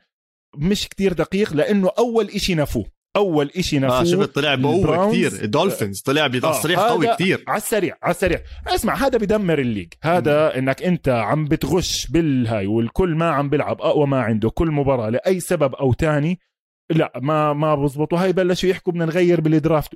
مش كتير دقيق لأنه أول إشي نفوه. أول إشي نفوه آه شفت طلع بقوه كثير الدولفينز طلع بتصريح آه، قوي كثير على السريع على السريع. اسمع هذا بدمر ال league. هذا إنك أنت عم بتغش بالهاي والكل ما عم بيلعب أقوى ما عنده كل مباراة لأي سبب أو تاني. لا ما ما بزبط وهي بلشوا يحكوا بدنا نغير بال draft.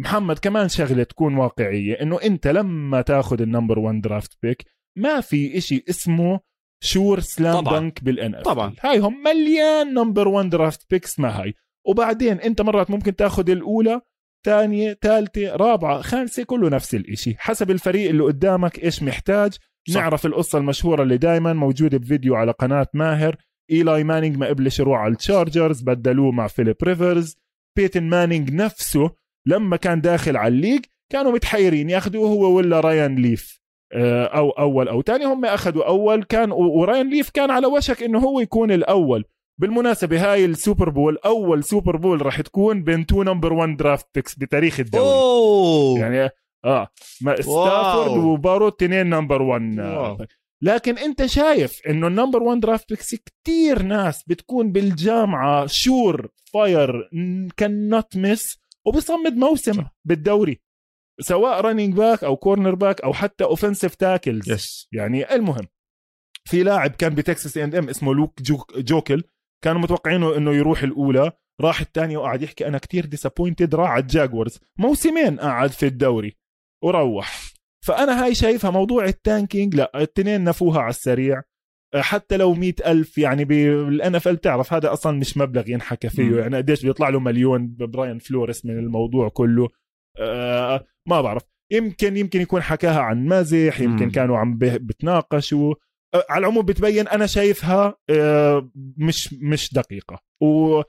محمد كمان شغلة تكون واقعية إنه أنت لما تاخذ ال number 1 draft pick ما في إشي اسمه sure slam طبعاً. dunk بال ان طبعاً. هاي هم مليان number 1 draft picks ما هاي. وبعدين انت مرات ممكن تاخذ الأولى ثانية ثالثة رابعة خامسة كله نفس الإشي. حسب الفريق اللي قدامك إيش محتاج. صح. نعرف القصة المشهورة اللي دايما موجودة بفيديو على قناة ماهر. إيلاي مانينج ما قبلش يروح على التشارجرز وبدلوه مع فيليب ريفرز. بيتون مانينج نفسه لما كان داخل على ال league كانوا متحيرين ياخذوه هو ولا رايان ليف آه، أو أول أو ثاني هم أخذوا أول كان ورايان ليف كان على وشك إنه هو يكون الأول. بالمناسبة هاي ال Super Bowl أول Super Bowl راح تكون بين two number 1 draft picks بتاريخ الدوري. يعني آه ما ستافورد. وبارو تنين number 1 wow. لكن أنت شايف إنه ال number 1 draft picks كتير ناس بتكون بالجامعة sure fire كان نوت مس وبصمد موسم. بالدوري. سواء running back أو cornerback أو حتى offensive tackles يعني المهم في لاعب كان بتكساس اند ام اسمه لوك جوك جوكل. كانوا متوقعينه إنه يروح الأولى راح الثانية وقعد يحكي أنا كتير disappointed راح على الجاكوارز. موسمين قعد في الدوري. وروح. فأنا هاي شايفها موضوع ال tanking لا الاثنين نفوها على السريع. حتى لو مئة ألف يعني بال NFL تعرف هذا أصلا مش مبلغ ينحكى فيه. يعني قديش بيطلع له مليون براين فلوريس من الموضوع كله. آه ما بعرف. يمكن يمكن يكون حكاها عن مزح يمكن. كانوا عم بتناقشوا. على العموم بتبين أنا شايفها آه مش مش دقيقة. و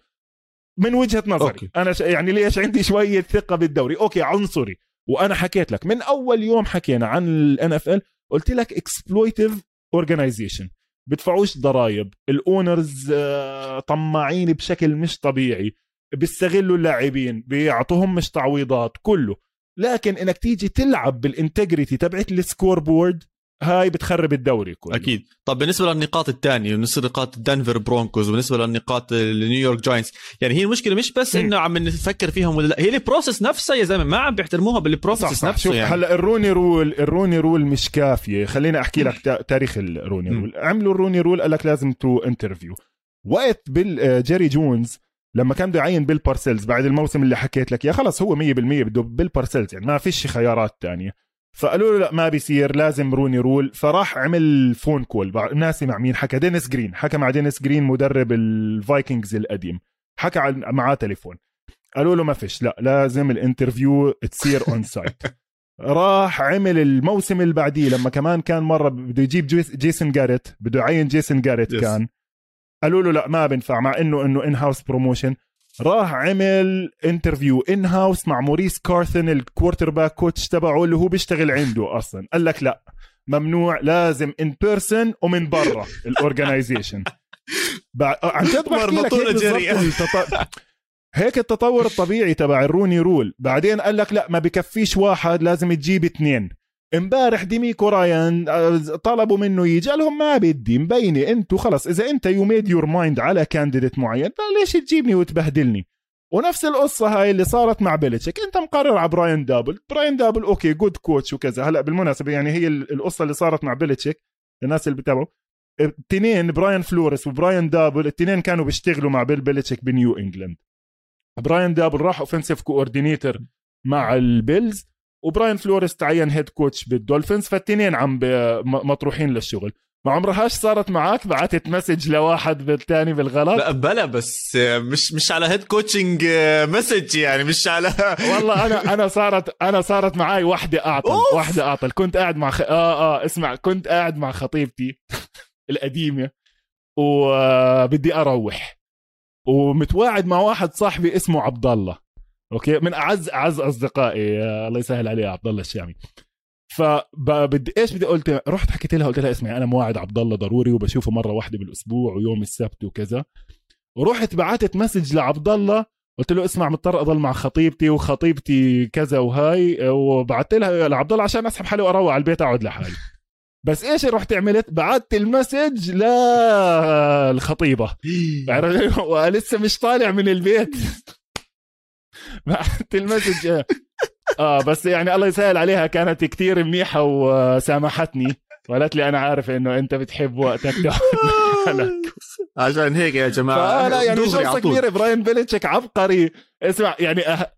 من وجهة نظري okay. أنا. يعني ليش عندي شوية ثقة بالدوري؟ okay عنصري. وأنا حكيت لك من أول يوم حكينا عن ال NFL قلت لك exploitative organization بدفعوش ضرائب. ال owners آه، طماعين بشكل مش طبيعي. بيستغلوا اللاعبين بيعطوهم مش تعويضات كله. لكن إنك تيجي تلعب بال integrity تبعت ال scoreboard هاي بتخرب الدوري كله. أكيد. طب بالنسبة للنقاط الثانية بالنسبة لنقاط دنفر برونكوز بالنسبة للنقاط النيويورك جاينتس يعني هي المشكلة مش بس مم. إنه عم نفكر فيهم ولا لأ هي ال process نفسها يا زلمة ما عم بيحترموها صح بال process صح. نفسه شوف يعني. هلأ ال Rooney Rule ال Rooney Rule مش كافية. خليني أحكي لك تا- تاريخ ال Rooney. Rule. عملوا ال Rooney Rule قال لك لازم to interview. وقت بيل آه، جيري جونز لما كان بده يعين بيل بارسيلز بعد الموسم اللي حكيت لك يا خلص هو 100% بده بيل بارسيلز يعني ما فيش خيارات تانية. فقالوا له لا ما بيصير لازم Rooney Rule. فراح عمل phone call. ناسي مع مين؟ حكى دينيس جرين. حكى مع دينيس جرين مدرب الفايكنجز القديم. حكى معاه تليفون. قالوا له ما فيش لا لازم ال interview تصير on site *laughs* راح عمل الموسم اللي بعديه لما كمان كان مرة بده يجيب جيس- جيسون جاريت بده يعين جيسون جاريت Yes. كان. قالوا له لا ما بنفع مع انه إنه in house promotion راح عمل interview in house مع موريس كارثن ال quarterback coach تبعه اللي هو بيشتغل عنده أصلا. قال لك لا ممنوع لازم in person ومن برا *laughs* ال organization عن جد *laughs* جري. *laughs* هيك التطور الطبيعي تبع ال Rooney Rule. بعدين قال لك لا ما بكفيش واحد لازم تجيب اثنين. امبارح ديميكو رايانز آه، طلبوا منه يجي قال لهم ما بدي مبينة أنتوا خلص إذا انت you made your mind على candidate معين ليش تجيبني وتبهدلني؟ ونفس القصة هاي اللي صارت مع بيلتشيك انت مقرر على براين دابل براين دابل okay good coach وكذا. هلا بالمناسبة يعني هي ال- القصة اللي صارت مع بيلتشيك الناس اللي بتابعوا. التنين براين فلوريس وبراين دابل التنين كانوا بيشتغلوا مع بيل بيلتشيك بنيو إنجلاند. براين دابل راح offensive coordinator مع البيلز وبراين فلوريس تعين head coach بالدولفينز فالتنين عم مطروحين للشغل. ما عمرهاش صارت معك بعتت مسج لواحد بالتاني بالغلط؟ لا بلا بس مش مش على هيد كوتشنج مسج يعني مش على *laughs* والله أنا أنا صارت أنا صارت معي واحدة أعطل أوف. واحدة أعطل. كنت قاعد مع خ... آه آه اسمع كنت قاعد مع خطيبتي *laughs* القديمة وبدي أروح. ومتواعد مع واحد صاحبي اسمه عبد الله. أوكي؟ من اعز أعز أصدقائي آه، الله يسهل عليه عبد الله الشامي فبدي إيش بدي قلت؟ رحت حكيت لها قلت لها اسمعي أنا مواعد عبد الله ضروري وبشوفه مرة واحدة بالأسبوع ويوم السبت وكذا. ورحت بعتت message لعبد الله قلت له اسمع مضطر أضل مع خطيبتي وخطيبتي كذا وهاي وبعت لها لعبد الله عشان أسحب حالي وأروح على البيت أقعد لحالي. بس إيش رحت عملت؟ بعت ال message للخطيبة؟ *gasps* ولسه *laughs* مش طالع من البيت. *laughs* بعت ال message. آه بس يعني الله يسهل عليها كانت كتير منيحة وسامحتني. وقالت لي أنا عارف إنه أنت بتحب وقتك. تقعد *laughs* عشان هيك يا جماعة فلا يعني طول. كبيره براين بيلتشيك عبقري. اسمع يعني أه...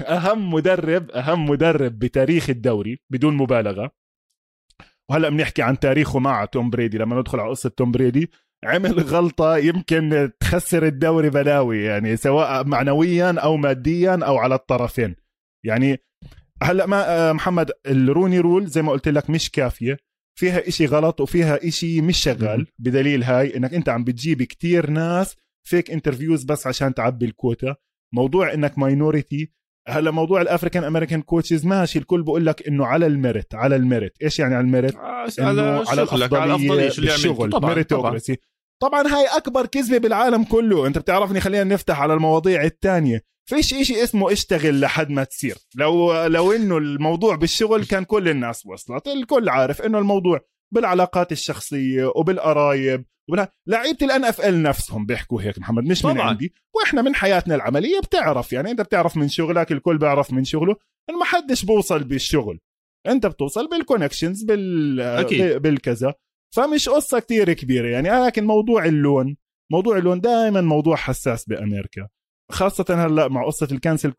أهم مدرب أهم مدرب بتاريخ الدوري بدون مبالغة. وهلأ بنحكي عن تاريخه مع توم بريدي. لما ندخل على قصة توم بريدي عمل غلطة يمكن تخسر الدوري بلاوي يعني سواء معنويا أو ماديا أو على الطرفين. يعني هلأ ما آه، محمد ال Rooney Rule زي ما قلت لك مش كافية فيها إشي غلط وفيها إشي مش شغال. بدليل هاي إنك أنت عم بتجيب كتير ناس fake interviews بس عشان تعبي الكوتا. موضوع إنك minority هلا موضوع ال African American coaches ماشي الكل بقول لك إنه على ال merit على ال merit إيش يعني على الميرت على إنه على على الأفضلية الأفضلية شو اللي عملته بالشغل طبعا طبعا. طبعا هاي أكبر كذبة بالعالم كله. أنت بتعرفني خلينا نفتح على المواضيع الثانية فيش إشي اسمه اشتغل لحد ما تصير. لو لو إنه الموضوع بالشغل كان كل الناس وصلت الكل عارف إنه الموضوع بالعلاقات الشخصية وبالقرايب. لعيبة ال NFL نفسهم بيحكوا هيك محمد مش من طبعاً. عندي. وإحنا من حياتنا العملية بتعرف يعني انت بتعرف من شغلك الكل بيعرف من شغله. إنه ما حدش بوصل بالشغل. انت بتوصل بال connections بال أكيد. بالكذا. فمش قصة كتير كبيرة يعني. لكن موضوع اللون موضوع اللون دائما موضوع حساس بأمريكا. خاصة هلأ مع قصة ال cancel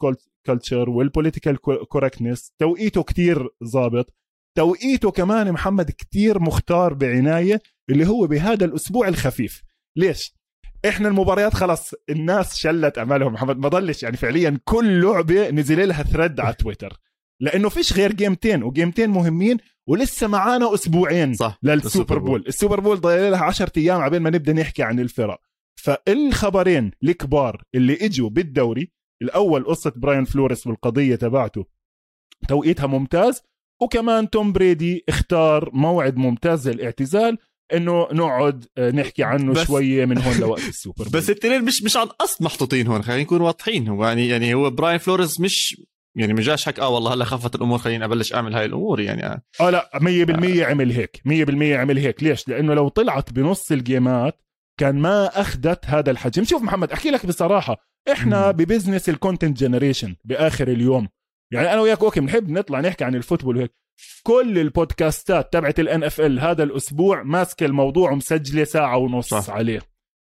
culture وال political correctness توقيته كتير ظابط. توقيته كمان محمد كتير مختار بعناية. اللي هو بهذا الأسبوع الخفيف. ليش؟ إحنا المباريات خلاص الناس شلت امالهم محمد ما ضلش يعني فعليا كل لعبة نزل لها thread على تويتر. لأنه فيش غير جيمتين وجيمتين مهمين ولسه معانا أسبوعين صح لل Super Bowl. ال Super Bowl ضايل لها 10 أيام عبين ما نبدأ نحكي عن الفرق. فالخبرين الكبار اللي إجوا بالدوري الأول قصة براين فلوريس والقضية تبعته. توقيتها ممتاز. وكمان توم بريدي اختار موعد ممتاز للاعتزال. إنه نقعد آه، نحكي عنه بس شوية من هون *laughs* لوقت السوبر بس التنين مش مش عن قصد محطوطين هون خلينا نكون واضحين. هو يعني يعني هو براين فلوريس مش يعني ما جاش حكى آه والله هلا خفت الأمور خليني أبلش أعمل هاي الأمور. يعني آه لا 100% آه. عمل هيك 100% عمل هيك. ليش؟ لأنه لو طلعت بنص الجيمات كان ما أخذت هذا الحجم. شوف محمد أحكي لك بصراحة إحنا ب business ال content generation بآخر اليوم. يعني أنا وياك أوكي بنحب نطلع نحكي عن ال football وهيك كل البودكاستات تبعت ال NFL هذا الأسبوع ماسكة الموضوع ومسجلة ساعة ونص صح. عليه.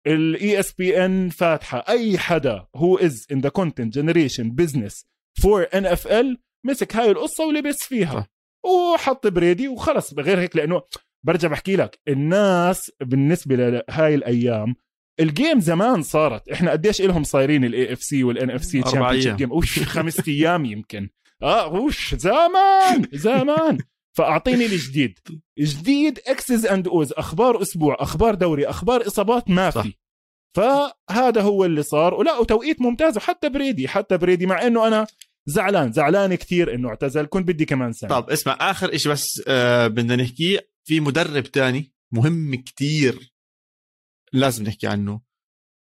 ال ESPN فاتحة. أي حدا هو is in the content generation business for NFL مسك هاي القصة ولبس فيها. صح. وحط بريدي وخلص. غير هيك لأنه برجع بحكي لك الناس بالنسبة لهاي الأيام ال game زمان صارت. إحنا قديش لهم صايرين ال AFC وال NFC خمس أيام يمكن. آه اوش زمان *laughs* زمان. فأعطيني الجديد. جديد Xs and Os أخبار أسبوع أخبار دوري أخبار إصابات ما في. فهذا هو اللي صار. ولا وتوقيت ممتاز وحتى بريدي حتى بريدي مع إنه أنا زعلان زعلان كثير إنه اعتزل. كنت بدي كمان سنة. طب اسمع آخر شيء بس آه بدنا نحكيه. في مدرب تاني مهم كتير لازم نحكي عنه.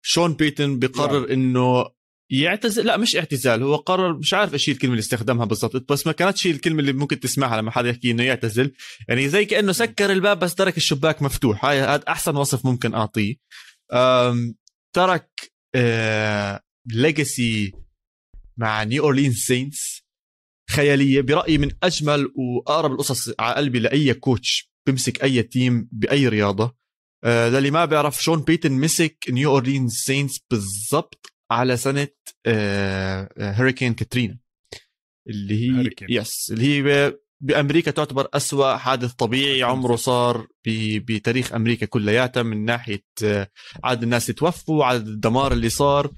شون بيتن يعني. إنه يعتزل لا مش اعتزال هو قرر مش عارف إيش الكلمة اللي استخدمها بالضبط بس ما كانتش هي الكلمة اللي ممكن تسمعها لما حدا يحكي إنه يعتزل. يعني زي كأنه سكر الباب بس ترك الشباك مفتوح هاي هذا أحسن وصف ممكن أعطيه. ترك آه legacy مع New Orleans Saints خيالية برأيي من أجمل وأقرب القصص على قلبي لأي coach بيمسك أي team بأي رياضة. آه للي ما بيعرف شون بيتن مسك New Orleans Saints بالضبط على سنة hurricane كاترينا اللي هي hurricane. Yes اللي هي بأمريكا تعتبر أسوأ حادث طبيعي عمره صار بتاريخ أمريكا كلياتها من ناحية آه، عدد الناس اللي توفوا عدد الدمار اللي صار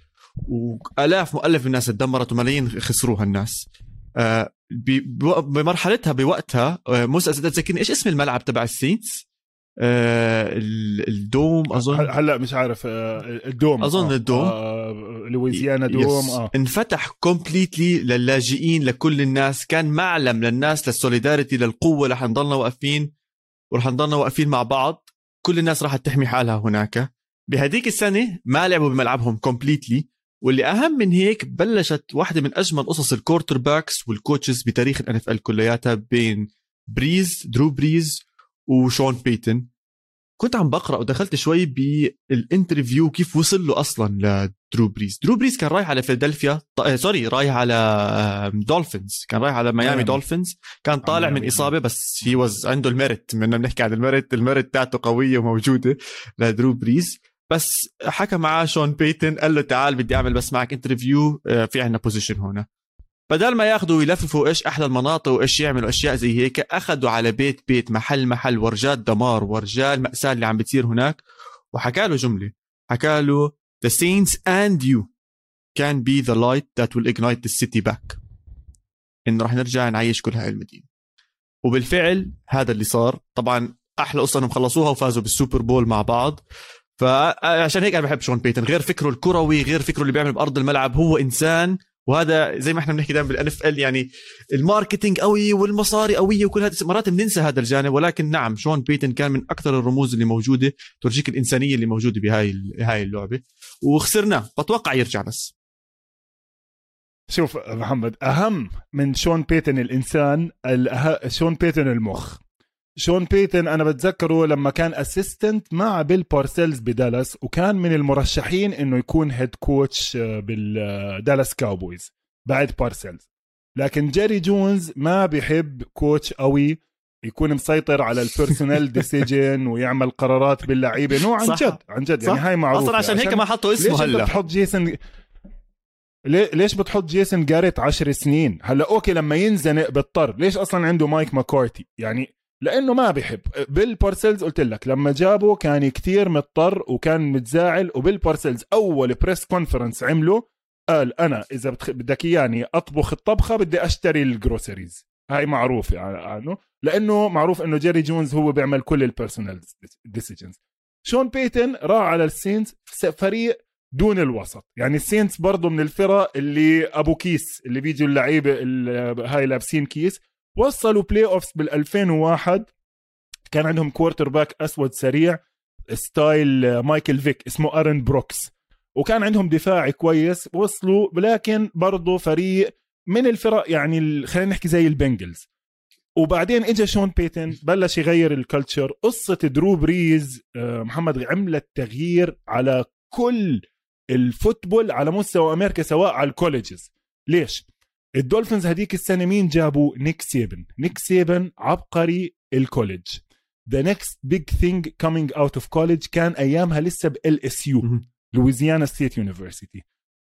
وآلاف مؤلف الناس تدمرت وملايين خسروها الناس. آه، بمرحلتها بوقتها آه، موسى إذا تذكرني إيش اسم الملعب تبع ال Saints؟ آه ال dome أظن. هلا مش عارف آه ال dome. أظن آه ال dome. آه لويزيانا dome آه. انفتح completely للاجئين لكل الناس. كان معلم للناس لل solidarity للقوة رح نضلنا واقفين ورح نضلنا واقفين مع بعض. كل الناس راح تحمي حالها هناك. بهديك السنة ما لعبوا بملعبهم completely واللي أهم من هيك بلشت واحدة من أجمل قصص ال quarterbacks وال coaches بتاريخ ال NFL كلياتها بين بريز درو بريز وشون بيتن. كنت عم بقرأ ودخلت شوي بال interview كيف وصل له أصلا لدرو بريز. درو بريز كان رايح على فيلادلفيا ط... sorry رايح على Dolphins. كان رايح على Miami Dolphins. كان طالع من إصابة بس he was عنده ال merit بدنا بنحكي عن ال merit ال merit تاعته قوية وموجودة لدرو بريز. بس حكى معاه شون بيتن قال له تعال بدي أعمل بس معك interview آه، في عندنا position هنا بدل ما ياخذوا ويلففوا إيش أحلى المناطق وإيش يعملوا أشياء زي هيك أخذوا على بيت بيت محل محل ورجال دمار ورجال مأساة اللي عم بتصير هناك. وحكى له جملة حكى له the Saints and you can be the light that will ignite the city back. إنه رح نرجع نعيش كل هاي المدينة. وبالفعل هذا اللي صار. طبعا أحلى قصة إنهم خلصوها وفازوا بال Super Bowl مع بعض. فعشان هيك أنا بحب شون بيتن. غير فكره الكروي غير فكره اللي بيعمل بأرض الملعب هو إنسان وهذا زي ما إحنا بنحكي دائما بال NFL يعني ال marketing قوي والمصاري قوية وكل هذا مرات بننسى هذا الجانب ولكن نعم شون بيتن كان من أكثر الرموز اللي موجودة تورجيك الإنسانية اللي موجودة بهاي هاي اللعبة. وخسرناه بتوقع يرجع بس. شوف محمد أهم من شون بيتن الإنسان شون بيتن المخ. شون بيتن أنا بتذكره لما كان assistant مع بيل بارسيلز بدالاس وكان من المرشحين إنه يكون head coach بال Dallas Cowboys بعد بارسيلز. لكن جيري جونز ما بيحب coach قوي يكون مسيطر على ال personnel decision *laughs* ويعمل قرارات باللعيبة. نوع عن. جد عن جد يعني. هاي معروفة. أصلا عشان هيك ما حطوا اسمه ليش هلأ. بتحط جيسون؟ ليش بتحط Jason Garrett عشر سنين؟ هلأ okay لما ينزنق بيضطر ليش أصلا عنده Mike McCarthy؟ يعني لأنه ما بيحب. Bill Parcells قلت لك لما جابه كان كتير مضطر وكان متزاعل و Bill Parcells أول press conference عمله قال أنا إذا. بدك إياني أطبخ الطبخة بدي أشتري ال groceries هاي معروفه عنه. لأنه معروف إنه Jerry Jones هو بيعمل كل ال personnel decisions Sean Payton راح على ال Saints فريق دون الوسط. يعني ال Saints برضه من الفرق اللي أبو كيس اللي بيجوا اللعيبة هاي لابسين كيس. وصلوا playoffs بال 2001 كان عندهم quarterback أسود سريع style Michael Vick اسمه Aaron Brooks وكان عندهم دفاع كويس وصلوا لكن برضه فريق من الفرق يعني خلينا نحكي زي ال Bengals. وبعدين اجى Sean Payton بلش يغير ال culture قصة Drew Brees آه، محمد عملت تغيير على كل ال football على مستوى أمريكا سواء على ال colleges ليش؟ ال Dolphins هديك السنة مين جابوا؟ Nick Saban. Nick Saban عبقري ال college the next big thing coming out of college كان أيامها لسه بـ LSU. Louisiana State University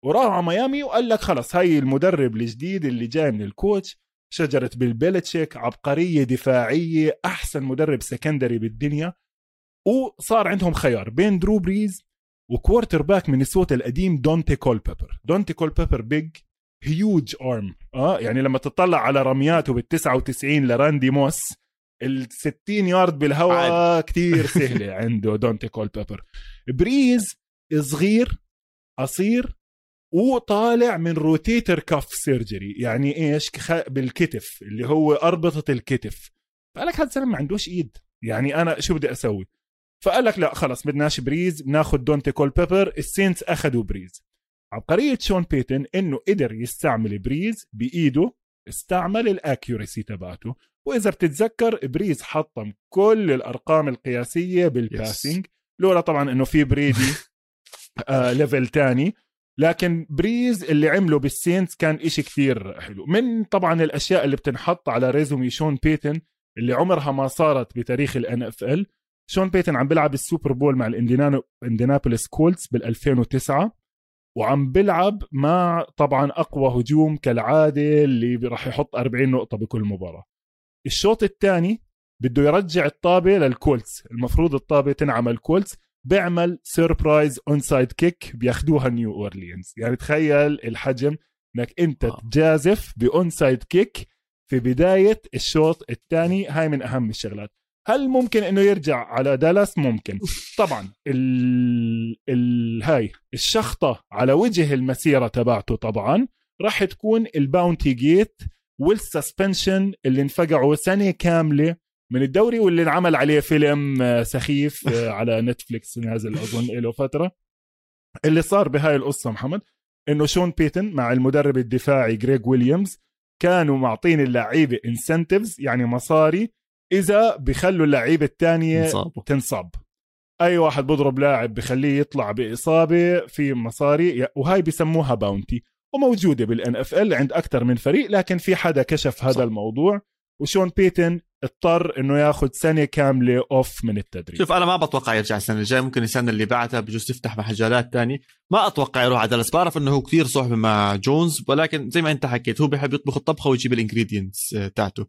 وراح على ميامي وقال لك خلص هاي المدرب الجديد اللي جاي من ال coach شجرة ال Belichick عبقرية دفاعية أحسن مدرب secondary بالدنيا. وصار عندهم خيار بين Drew Brees و quarterback من الصوت القديم Daunte Culpepper. Daunte Culpepper big huge arm آه يعني لما تطلع على رمياته بال 99 ل Randy Moss ال 60 يارد بالهواء *laughs* كتير سهلة عنده Daunte Culpepper Brees صغير قصير وطالع من rotator cuff surgery يعني إيش؟ بالكتف اللي هو أربطة الكتف. فقال لك هذا الزلمة ما عندوش إيد. يعني أنا شو بدي أسوي؟ فقال لك لا خلص بدناش Brees بناخذ Daunte Culpepper ال Saints أخذوا Brees. عبقرية Sean Payton إنه قدر يستعمل Brees بإيده استعمل ال accuracy تبعته وإذا بتتذكر Brees حطم كل الأرقام القياسية بال passing لولا طبعا إنه في Brady *laughs* آه level تاني. لكن Brees اللي عمله بال Saints كان إشي كثير حلو. من طبعا الأشياء اللي بتنحط على résumé Sean Payton اللي عمرها ما صارت بتاريخ ال NFL Sean Payton عم بيلعب ال Super Bowl مع ال Indiana Indianapolis Colts بال 2009 وعم بيلعب مع طبعا أقوى هجوم كالعادة اللي راح يحط 40 نقطة بكل مباراة. الشوط الثاني بده يرجع الطابة لل Colts. المفروض الطابة تنعمل Colts بيعمل surprise onside kick بياخدوها New Orleans يعني تخيل الحجم إنك أنت آه. تجازف بـ onside kick في بداية الشوط الثاني. هاي من أهم الشغلات. هل ممكن إنه يرجع على دالاس؟ ممكن. طبعا ال... ال... هاي الشخطة على وجه المسيرة تبعته طبعا راح تكون ال Bountygate وال suspension اللي انفقعوا سنة كاملة من الدوري واللي انعمل عليه فيلم آه، سخيف آه، *laughs* على Netflix نازل أظن له فترة. اللي صار بهاي القصة محمد إنه Sean Payton مع المدرب الدفاعي Gregg Williams كانوا معطين اللعيبة incentives يعني مصاري إذا بخلوا اللعيبة الثانية انصابوا تنصاب. أي واحد بضرب لاعب بخليه يطلع بإصابة في مصاري وهاي بسموها bounty وموجودة بال NFL عند أكثر من فريق لكن في حدا كشف هذا صح. الموضوع و Sean Payton اضطر إنه ياخذ سنة كاملة off من التدريب. شوف أنا ما بتوقع يرجع السنة الجاية ممكن السنة اللي بعدها بجوز تفتح مجالات تاني ما أتوقع يروح على دالاس بعرف إنه هو كثير صحبه مع جونز ولكن زي ما أنت حكيت هو بيحب يطبخ الطبخة ويجيب ال ingredients تاعته.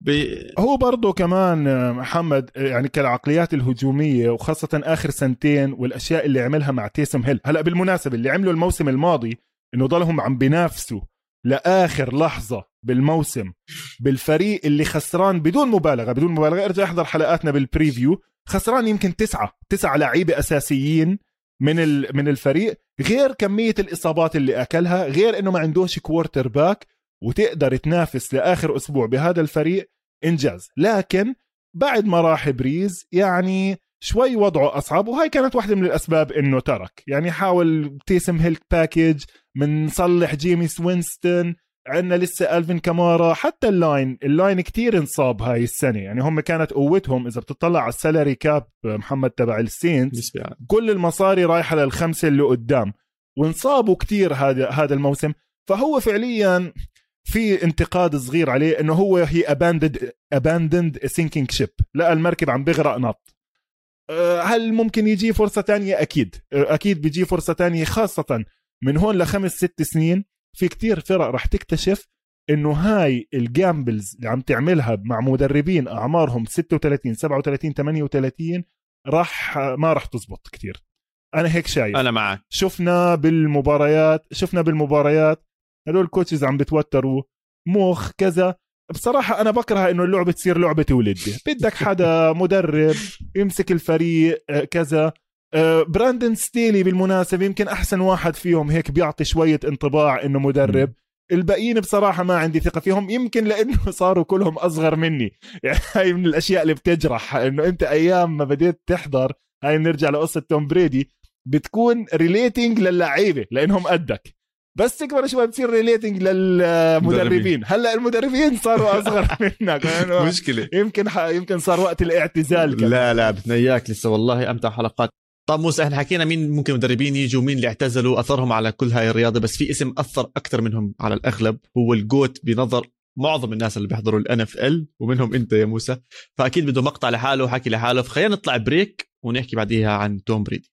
بي... هو برضه كمان آه، محمد آه، يعني كالعقليات الهجومية وخاصة آخر سنتين والأشياء اللي عملها مع Taysom Hill. هلا بالمناسبة اللي عمله الموسم الماضي إنه ضلهم عم بينافسوا لآخر لحظة بالموسم بالفريق اللي خسران بدون مبالغة بدون مبالغة. ارجع احضر حلقاتنا بال preview خسران يمكن تسعة تسعة لعيبة أساسيين من من الفريق. غير كمية الإصابات اللي أكلها غير إنه ما عندوش quarterback وتقدر تنافس لآخر أسبوع بهذا الفريق إنجاز. لكن بعد ما راح Brees يعني شوي وضعه أصعب وهاي كانت واحدة من الأسباب إنه ترك. يعني حاول Taysom Hill package من صلح Jameis Winston عندنا لسه Alvin Kamara حتى ال line ال line كتير انصاب هاي السنة. يعني هم كانت قوتهم إذا بتطلع على ال salary cap محمد تبع ال Saints يعني. كل المصاري رايحة للخمسة اللي قدام. وانصابوا كتير هذا هذا الموسم. فهو فعليا في انتقاد صغير عليه إنه هو he abandoned abandoned sinking ship لقى المركب عم بغرق نط. أه، هل ممكن يجي فرصة تانية؟ أكيد. أه، أكيد بيجي فرصة تانية خاصة من هون لخمس ست سنين. في كتير فرق رح تكتشف إنه هاي ال gambles اللي عم تعملها مع مدربين أعمارهم 36 37 38 راح ما راح تزبط كتير. أنا هيك شايف. أنا معك. شفنا بالمباريات شفنا بالمباريات هدول ال coaches عم بتوتروا مخ كذا. بصراحة أنا بكره إنه اللعبة تصير لعبة ولاد. بدك حدا *laughs* مدرب يمسك الفريق آه، كذا. آه، براندن ستيلي بالمناسبة يمكن أحسن واحد فيهم هيك بيعطي شوية انطباع إنه مدرب. الباقيين بصراحة ما عندي ثقة فيهم يمكن لأنه *laughs* صاروا كلهم أصغر مني. يعني هاي من الأشياء اللي بتجرح إنه أنت أيام ما بديت تحضر هاي بنرجع لقصة توم بريدي بتكون relating للعيبة لأنهم قدك. بس تكبر شوي بتصير relating للمدربين. هلأ المدربين صاروا أصغر *laughs* منك. مشكلة. يمكن ح... يمكن صار وقت الاعتزال كمان. لا لا بدنا اياك لسه. والله أمتع حلقات. طب موسى إحنا حكينا مين ممكن مدربين يجوا مين اللي اعتزلوا أثرهم على كل هاي الرياضة بس في اسم أثر أكثر منهم على الأغلب هو ال GOAT بنظر معظم الناس اللي بيحضروا ال NFL ومنهم أنت يا موسى. فأكيد بده مقطع لحاله وحكي لحاله. فخلينا نطلع break ونحكي بعديها عن توم بريدي.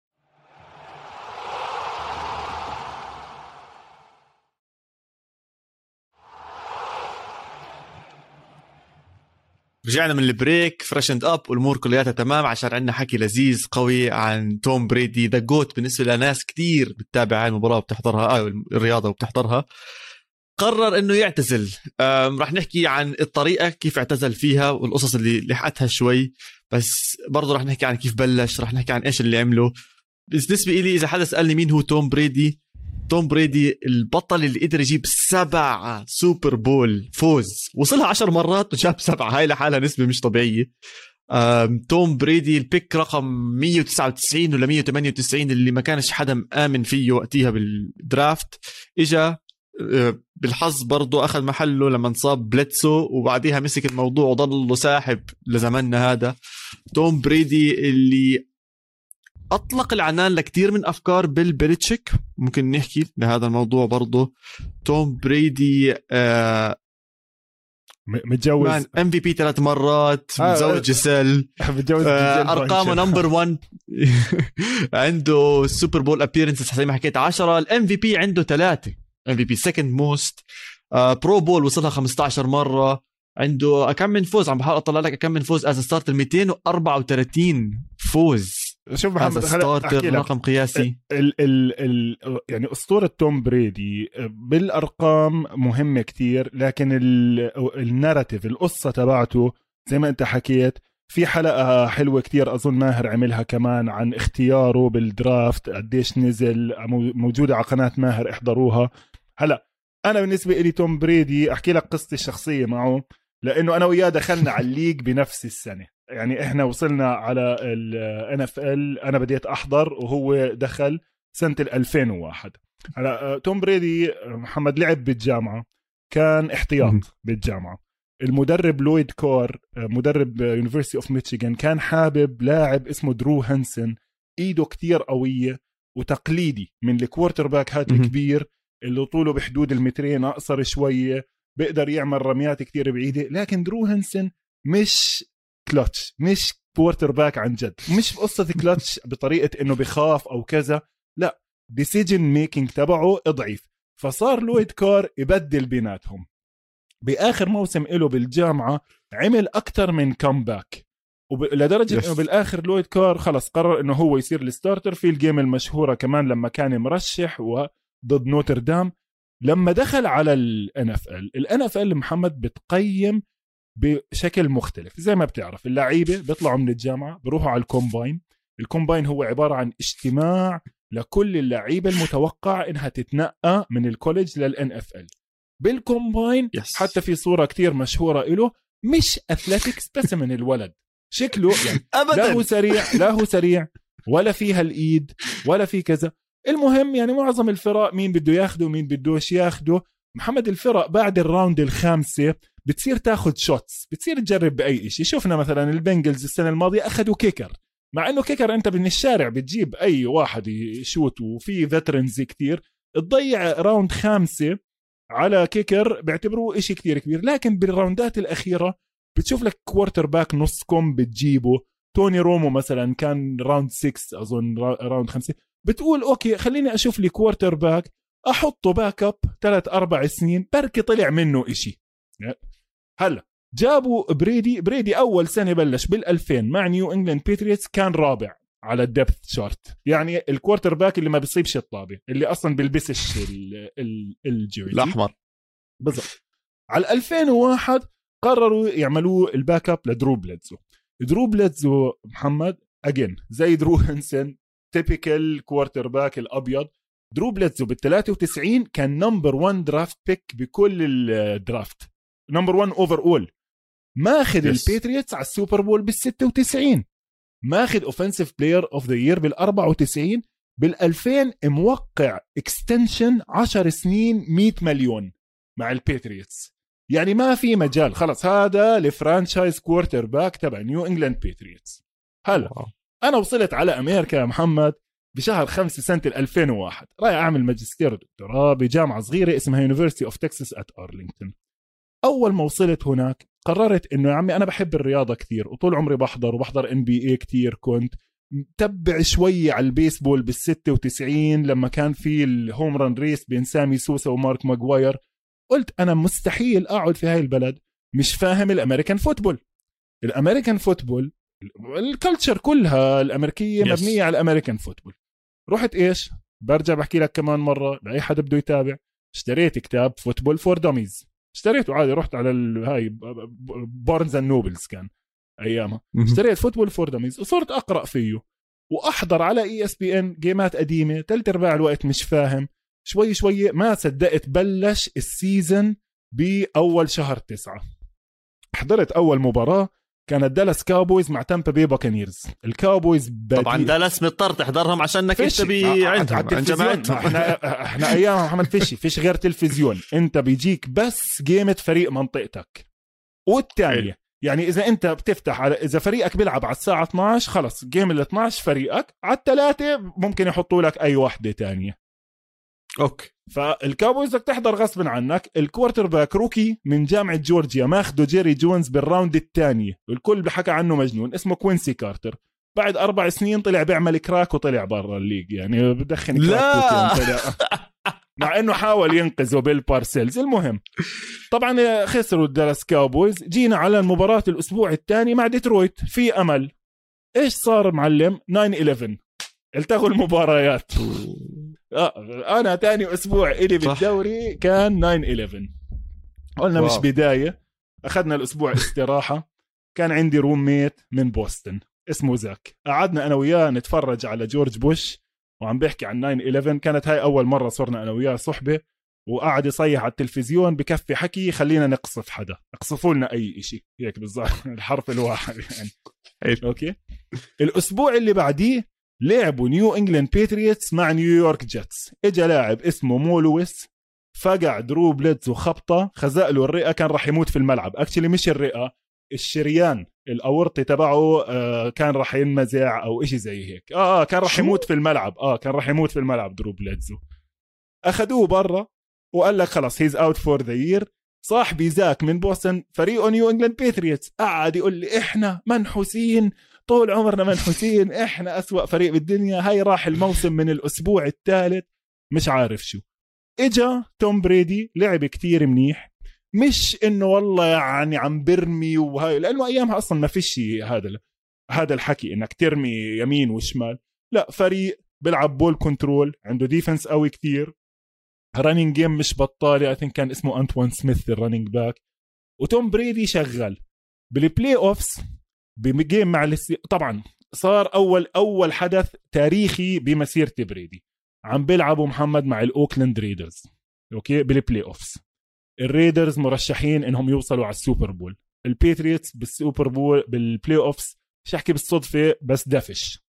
رجعنا من ال break freshened up والأمور كلياتها تمام عشان عندنا حكي لذيذ قوي عن توم بريدي the GOAT بالنسبة لناس كتير بتتابع هاي المباراة وبتحضرها آه الرياضة وبتحضرها. قرر إنه يعتزل. راح نحكي عن الطريقة كيف اعتزل فيها والقصص اللي لحقتها شوي بس برضه راح نحكي عن كيف بلش راح نحكي عن إيش اللي عمله. بالنسبة لي إذا حدا سألني مين هو توم بريدي توم بريدي البطل اللي قدر يجيب سبع Super Bowl فوز. وصلها عشر مرات وجاب سبعة هاي لحالها نسبة مش طبيعية. توم بريدي ال pick رقم 199 ولا 198 اللي ما كانش حدا مآمن فيه وقتها بال draft. إجا آه، بالحظ برضه أخذ محله لما انصاب بليدسو وبعديها مسك الموضوع وضل ساحب لزماننا هذا. توم بريدي اللي أطلق العنان لكثير من أفكار بيل بيلتشيك ممكن نحكي لهذا الموضوع برضه. توم بريدي آه متجوز. MVP ثلاث مرات آه متزوج جيسيل. متجوز آه أرقامه number 1 *laughs* عنده Super Bowl appearances زي ما حكيت 10 ال MVP عنده ثلاثة. MVP second most Pro Bowl وصلها 15 مرة. عنده كم من فوز؟ عم بحاول أطلع لك كم من فوز. as starter 234 فوز. شوف محمد starter رقم قياسي. ال ال ال يعني أسطورة توم بريدي بالأرقام مهمة كتير لكن ال narrative القصة تبعته زي ما أنت حكيت في حلقة حلوة كتير أظن ماهر عملها كمان عن اختياره بال draft قديش نزل موجودة على قناة ماهر احضروها. هلا أنا بالنسبة لي توم بريدي أحكي لك قصتي الشخصية معه لأنه أنا وياه دخلنا على ال league بنفس السنة. يعني إحنا وصلنا على ال NFL أنا بديت أحضر وهو دخل سنة 2001 هلا توم بريدي محمد لعب بالجامعة. كان احتياط بالجامعة. المدرب لويد كار مدرب University of Michigan كان حابب لاعب اسمه درو هانسن. إيده كتير قوية وتقليدي من ال quarterback هاد الكبير اللي طوله بحدود المترين أقصر شوية بيقدر يعمل رميات كتير بعيدة. لكن درو هانسن مش كلتش مش quarterback عن جد. مش قصة كلتش بطريقة إنه بخاف أو كذا لا decision making تبعه ضعيف. فصار لويد كار يبدل بيناتهم. بآخر موسم له بالجامعة عمل أكثر من comeback وب... لدرجة yes. إنه بالآخر لويد كار خلص قرر إنه هو يصير ال starter في ال game المشهورة كمان لما كان مرشح وضد نوتردام. لما دخل على ال NFL ال NFL محمد بتقيم بشكل مختلف. زي ما بتعرف اللعيبة بيطلعوا من الجامعة بروحوا على ال combine. ال combine هو عبارة عن اجتماع لكل اللعيبة المتوقع إنها تتنقى من ال college لل NFL بال combine yes. حتى في صورة كتير مشهورة له مش athletics بس من الولد. شكله يعني *laughs* ابدا. لا هو سريع لا هو سريع ولا فيها الإيد ولا في كذا. المهم يعني معظم الفرق مين بده ياخده مين بدوش ياخده. محمد الفرق بعد ال round الخامسة بتصير تاخذ shots بتصير تجرب بأي شيء شفنا مثلا ال Bengals السنة الماضية أخذوا kicker مع إنه kicker أنت من الشارع بتجيب أي واحد يشوت وفي veterans كثير تضيع round خامسة على kicker بيعتبروه إشي كتير كبير. لكن بال راوندات الأخيرة بتشوف لك quarterback نص كوم بتجيبه. توني رومو مثلا كان round 6 أظن round 5 بتقول okay خليني أشوف لي quarterback أحطه backup ثلاث أربع سنين بركي طلع منه إشي. هلا جابوا بريدي بريدي أول سنة بلش بال2000 مع New England Patriots كان رابع على ال depth chart يعني ال quarterback اللي ما بيصيبش الطابة اللي أصلا بيلبسش ال jersey الأحمر. بالضبط. على 2001 قرروا يعملوا ال backup لدرو بليدسو درو بليدسو محمد again زي درو هنسن typical quarterback الأبيض. درو بليدسو بال 93 كان number 1 draft pick بكل ال draft number 1 overall ماخذ ال Patriots على ال Super Bowl بال 96 ماخذ offensive player of the year بال 94 بال 2000 موقع extension 10 سنين 100 مليون مع ال Patriots يعني ما في مجال. خلص هذا ال franchise quarterback تبع New England Patriots هلا أنا وصلت على أمريكا يا محمد. بشهر 5 سنة 2001 رايح أعمل ماجستير ودكتوراه بجامعه صغيرة اسمها University of Texas at Arlington أول ما وصلت هناك قررت إنه يا عمي أنا بحب الرياضة كثير وطول عمري بحضر وبحضر NBA كثير كنت متبع شوي على البيسبول بال 96 لما كان في ال home run race بين سامي سوسا ومارك ماجواير قلت أنا مستحيل أقعد في هاي البلد مش فاهم ال American football. ال American football ال culture كلها الأمريكية yes. مبنية على ال American football. رحت إيش؟ برجع بحكي لك كمان مرة لأي حدا بده يتابع. اشتريت كتاب Football for Dummies اشتريته عادي رحت على هاي Barnes and Nobles كان أيامها. اشتريت Football for Dummies وصرت أقرأ فيه وأحضر على ESPN game ات قديمة. ثلث ارباع الوقت مش فاهم. شوي شوي ما صدقت بلش ال season بأول شهر تسعة. حضرت أول مباراة كانت Dallas Cowboys مع Tampa Bay Buccaneers ال Cowboys طبعا دالاس مضطر تحضرهم عشانك أنت بي عندهم. عند إحنا إحنا أيام محمد فيش فيش غير تلفزيون. أنت بيجيك بس game ة فريق منطقتك. والثانية يعني إذا أنت بتفتح على إذا فريقك بيلعب على الساعة 12 خلص game ال 12 فريقك على الثلاثة ممكن يحطوا لك أي وحده تانية. أوكي. فال Cowboys بدك تحضر غصبا عنك. ال quarterback rookie من جامعة جورجيا ماخده جيري جونز بال round الثاني. الكل بحكى عنه مجنون. اسمه كوينسي كارتر. بعد أربع سنين طلع بيعمل crack وطلع برا ال league. يعني بدخن crack لا! *laughs* مع إنه حاول ينقذه Bill Parcells. المهم طبعا خسروا ال Dallas Cowboys. جينا على المباراة الأسبوع الثاني مع ديترويت. في أمل. إيش صار معلم؟ 9 11 انلغوا المباريات. *laughs* آه أنا ثاني أسبوع إلي بالدوري كان 9 11 قلنا wow. مش بداية أخذنا الأسبوع *laughs* استراحة. كان عندي roommate من بوسطن اسمه زاك. قعدنا أنا وياه نتفرج على جورج بوش وعم بيحكي عن 9 11 كانت هاي أول مرة صرنا أنا وياه صحبة وقعد يصيح على التلفزيون بكفي حكي خلينا نقصف حدا. اقصفوا لنا أي شيء هيك بالضبط. *laughs* الحرف الواحد يعني. أوكي؟ الأسبوع اللي بعديه لعبوا New England Patriots مع New York Jets اجى لاعب اسمه مو لويس فقع درو بليدزو وخبطة خزق له الرئة كان راح يموت في الملعب. actually مش الرئة الشريان الأورطي تبعه آه كان راح ينمزع أو إشي زي هيك. آه آه كان راح يموت في الملعب. آه كان راح يموت في الملعب درو بليدزو أخذوه برا وقال لك خلص he's out for the year صاحبي زاك من بوسطن فريقه New England Patriots قعد يقول لي إحنا منحوسين طول عمرنا منحوسين إحنا أسوأ فريق بالدنيا هاي راح الموسم من الأسبوع الثالث مش عارف شو. إجا توم بريدي لعب كتير منيح مش إنه والله يعني عم برمي وهاي لأنه أيامها أصلا ما فيش هذا هذا الحكي إنك ترمي يمين وشمال. لا فريق بيلعب ball control عنده defense قوي كتير running game مش بطالة. اي كان اسمه انتوان سميث ال running back وتوم بريدي شغال. بال playoffs ب game مع السي... طبعا صار أول أول حدث تاريخي بمسيرة بريدي. عم بيلعبوا محمد مع ال Oakland Raiders okay؟ بال playoffs ال Raiders مرشحين إنهم يوصلوا على ال Super Bowl. ال Patriots بال Super Bowl بال playoffs مش احكي بالصدفة بس دفش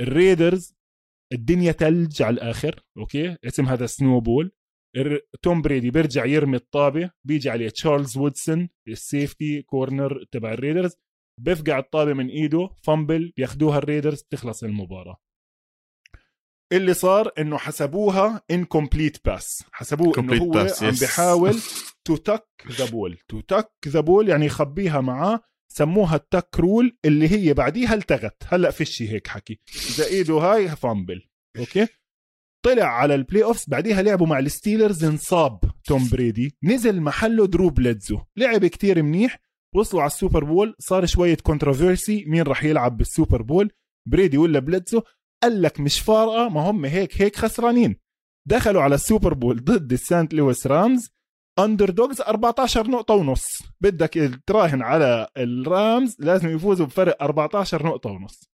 ال Raiders الدنيا تلج على الآخر okay؟ اسم هذا Snow Bowl توم بريدي بيرجع يرمي الطابة بيجي عليه تشارلز وودسون ال safety corner تبع ال Raiders. بيفقع الطابة من إيده fumble بياخدوها ال Raiders تخلص المباراة. اللي صار إنه حسبوها incomplete pass حسبوه إنه هو pass, عم. بيحاول to tuck the ball to tuck the ball يعني يخبيها معاه سموها ال tuck rule اللي هي بعديها انلغت. هلا فيش هيك حكي. إذا إيده هاي fumble. Okay؟ طلع على ال playoffs بعديها لعبوا مع ال Steelers انصاب توم بريدي. نزل محله درو بليدزو لعب كتير منيح. وصلوا على ال Super Bowl. صار شوية controversy مين راح يلعب بال Super Bowl؟ بريدي ولا بليدزو قال لك مش فارقة. ما هم هيك هيك خسرانين. دخلوا على ال Super Bowl ضد ال St. Louis Rams. Underdogs 14 نقطة ونص بدك تراهن على ال Rams لازم يفوزوا بفرق 14 نقطة ونص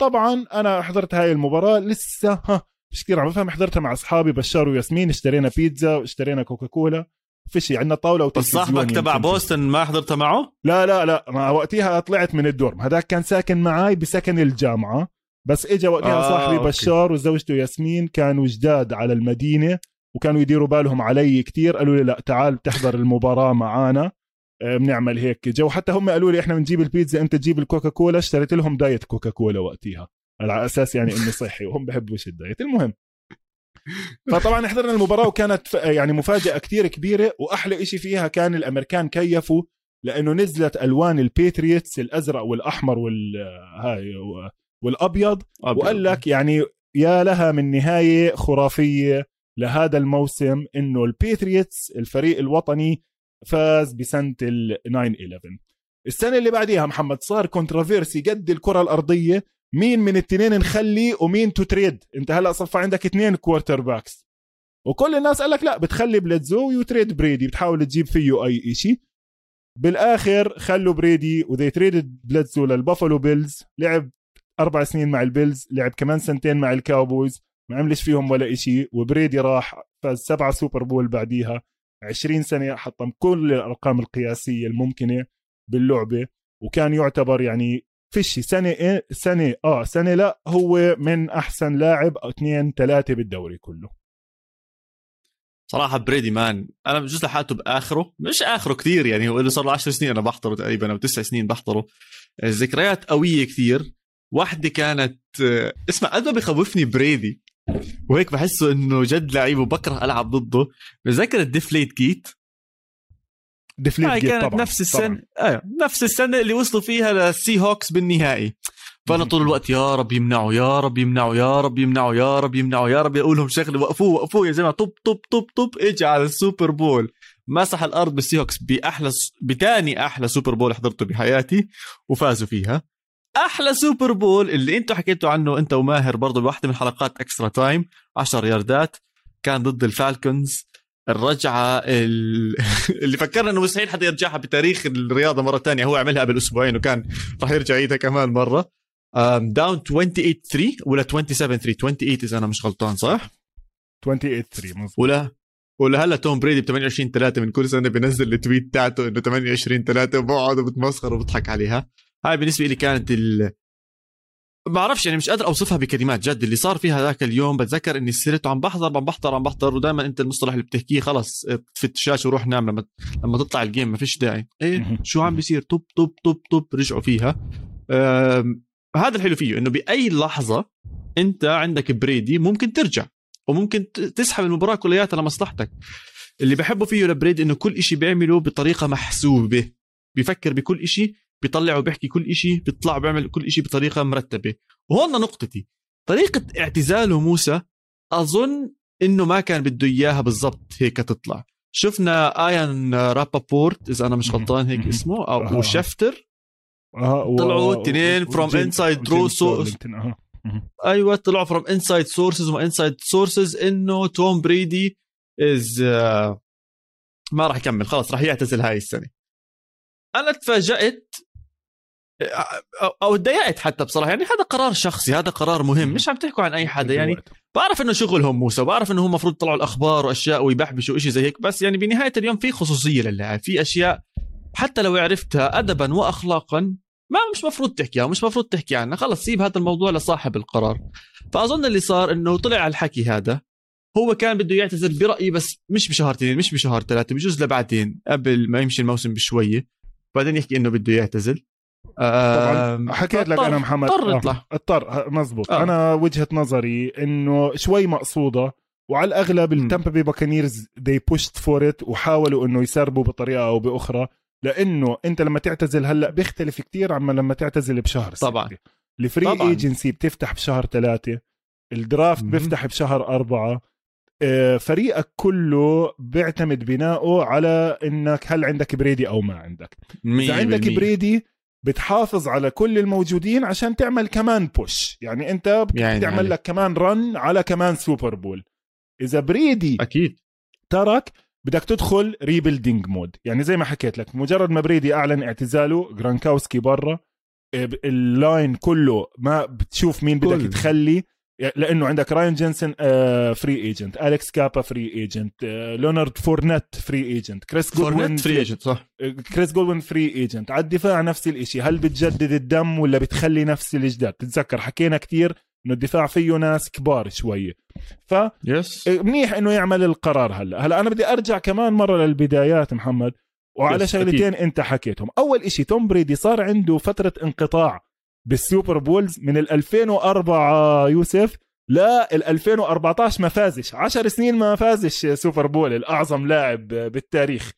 طبعا أنا حضرت هاي المباراة لسه ها مش كثير عم بفهم حضرتها مع أصحابي بشار وياسمين اشترينا بيتزا واشترينا كوكاكولا فيش عندنا طاولة بس وتلفزيون صاحبك تبع. بوسطن ما حضرتها معه؟ لا لا لا ما وقتها طلعت من ال dorm هذاك كان ساكن معي بسكن الجامعة بس اجى وقتها آه، صاحبي okay. بشار وزوجته ياسمين كانوا جداد على المدينة وكانوا يديروا بالهم علي كتير قالوا لي لا تعال بتحضر المباراة معانا. آه، بنعمل هيك جو. حتى هم قالوا لي إحنا بنجيب البيتزا أنت تجيب الكوكاكولا. اشتريت لهم diet كوكاكولا وقتها على أساس يعني اني صحي وهم بحبوش ال diet. المهم. فطبعا حضرنا المباراة وكانت يعني مفاجأة كتير كبيرة وأحلى إشي فيها كان الأمريكان كيفوا لأنه نزلت ألوان ال Patriots الأزرق والأحمر وال هاي والأبيض. وقال لك يعني يا لها من نهاية خرافية. لهذا الموسم إنه ال Patriots الفريق الوطني فاز بسنة ال 9 11 السنة اللي بعديها محمد صار controversy قد الكرة الأرضية. مين من التنين نخلي ومين تو trade أنت هلأ صفى عندك اثنين quarterbacks وكل الناس قال لك لا بتخلي بليدزو و trade بريدي بتحاول تجيب فيه أي شيء بالآخر خلوا بريدي و they traded بليدزو لل Buffalo Bills. لعب أربع سنين مع ال Bills لعب كمان سنتين مع ال Cowboys. ما عملش فيهم ولا إشي وبريدي راح فاز سبعة Super Bowl بعديها. 20 سنة حطم كل الأرقام القياسية الممكنة باللعبة وكان يعتبر يعني فيش سنة إيه سنة آه سنة لا هو من أحسن لاعب أو اثنين ثلاثة بالدوري كله. صراحة بريدي مان أنا بجوز لحقته بآخره مش آخره كثير يعني هو له صار له 10 سنين أنا بحضره تقريبا أو 9 سنين بحضره. الذكريات قوية كثير. واحدة كانت آه، اسمع قد ما بخوفني بريدي وهيك بحسه إنه جد لعيب وبكره ألعب ضده. بتذكر ال Deflategate Deflategate كانت طبعا نفس السنة طبعاً. آه نفس السنة اللي وصلوا فيها لل Seahawks بالنهائي. فأنا طول الوقت يا رب يمنعوا يا رب يمنعوا يا رب يمنعوا يا رب يمنعوا يا رب يقول لهم شغله وقفوه وقفوه يا زلمه طب طب طب طب اجى على ال Super Bowl. مسح الأرض بال Seahawks باحلى بتاني أحلى Super Bowl حضرته بحياتي وفازوا فيها. أحلى Super Bowl اللي أنتم حكيتوا عنه أنت وماهر برضه بواحدة من حلقات extra time 10 ياردات كان ضد ال Falcons. الرجعة ال... *laughs* اللي فكرنا إنه مستحيل حدا يرجعها بتاريخ الرياضة مرة تانية هو عملها قبل أسبوعين وكان راح يرجع يعيدها كمان مرة. down 28 3 ولا 27 3 28 إذا أنا مش غلطان صح؟ 28 3 مظبوط. ولا؟ ولا هلا توم بريدي ب 28 3 من كل سنة بينزل ال tweet تاعته إنه 28 3 وبقعد وبتمسخر وبضحك عليها. هاي بالنسبة لي كانت ال ما بعرفش يعني مش قادر أوصفها بكلمات جد. اللي صار فيها ذاك اليوم بتذكر إني صرت عم بحضر عم بحضر عم بحضر ودائما أنت المصطلح اللي بتحكيه خلص فت الشاشه وروح نام. لما لما تطلع الجيم ما فيش داعي. إيه. شو عم بيصير؟ طب طب طب طب رجعوا فيها. هذا الحلو فيه إنه بأي لحظة أنت عندك بريدي ممكن ترجع وممكن تسحب المباراة كلياتها لمصلحتك. اللي بحبه فيه لبريدي إنه كل إشي بيعمله بطريقة محسوبة. بيفكر بكل إشي بيطلع وبيحكي كل إشي بيطلع وبيعمل كل إشي بطريقة مرتبة وهون نقطتي طريقة اعتزاله موسى أظن إنه ما كان بده إياها بالضبط هيك تطلع شفنا ايان رابابورت إذا أنا مش. غلطان هيك. اسمه آه. وشفتر آه و... طلعوا اتنين و- from وجيمس- inside وجيمس row so- دارلينغتون، آه. مهم. أيوه طلعوا from inside sources و inside sources إنه توم بريدي از ما راح يكمل خلاص راح يعتزل هاي السنة أنا تفاجأت أو- أو تضايقت حتى بصراحة. يعني هذا قرار شخصي هذا قرار مهم. مش عم تحكوا عن أي حدا. يعني بعرف إنه شغلهم موسى بعرف إنه هم المفروض يطلعوا الأخبار وأشياء ويبحبشوا شيء زي هيك. بس يعني بنهاية اليوم في خصوصية للاعب في أشياء حتى لو عرفتها ادبا واخلاقا ما مش مفروض تحكيها مش مفروض تحكي عنها. خلص سيب هذا الموضوع لصاحب القرار. فأظن اللي صار إنه طلع على الحكي هذا هو كان بده يعتزل برأيي بس مش بشهر اثنين مش بشهر ثلاثة بجوز لبعدين قبل ما يمشي الموسم بشوية. بعدين يحكي إنه بده يعتزل طبعا حكيت لك أنا محمد اضطر يطلع آه. اضطر مزبوط آه. أنا وجهة نظري إنه شوي مقصودة وعلى الأغلب. ال Tampa Bay Buccaneers they pushed for it وحاولوا إنه يسربوا بطريقة أو بأخرى لأنه أنت لما تعتزل هلأ بيختلف كتير عما لما تعتزل بشهر طبعاً. ال free. agency بتفتح بشهر ثلاثة ال draft مم. بيفتح بشهر أربعة آه، فريقك كله بيعتمد بناؤه على إنك هل عندك بريدي أو ما عندك إذا عندك بريدي بتحافظ على كل الموجودين عشان تعمل كمان push يعني انت يعني بتعمل عليك. لك كمان run على كمان Super Bowl إذا بريدي أكيد. ترك بدك تدخل rebuilding mode يعني زي ما حكيت لك مجرد ما بريدي أعلن اعتزاله جرانكاوسكي برا ال line كله ما بتشوف مين بدك كل. تخلي. لأنه عندك راين جينسون آه، free agent أليكس كابا free agent آه، ليونارد فورنت free agent كريس فورنت free agent صح. كريس جولدوين free agent على الدفاع نفس الإشي. هل بتجدد الدم ولا بتخلي نفس الجداد تتذكر حكينا كتير إنه الدفاع فيه ناس كبار شوية. yes فمنيح إنه يعمل القرار هلا. هلا أنا بدي أرجع كمان مرة للبدايات محمد. وعلى شغلتين أنت حكيتهم. أول إشي توم بريدي صار عنده فترة انقطاع بال Super Bowls من ال 2004 يوسف. لا ال 2014 ما فازش. 10 سنين ما فازش Super Bowl الأعظم لاعب بالتاريخ.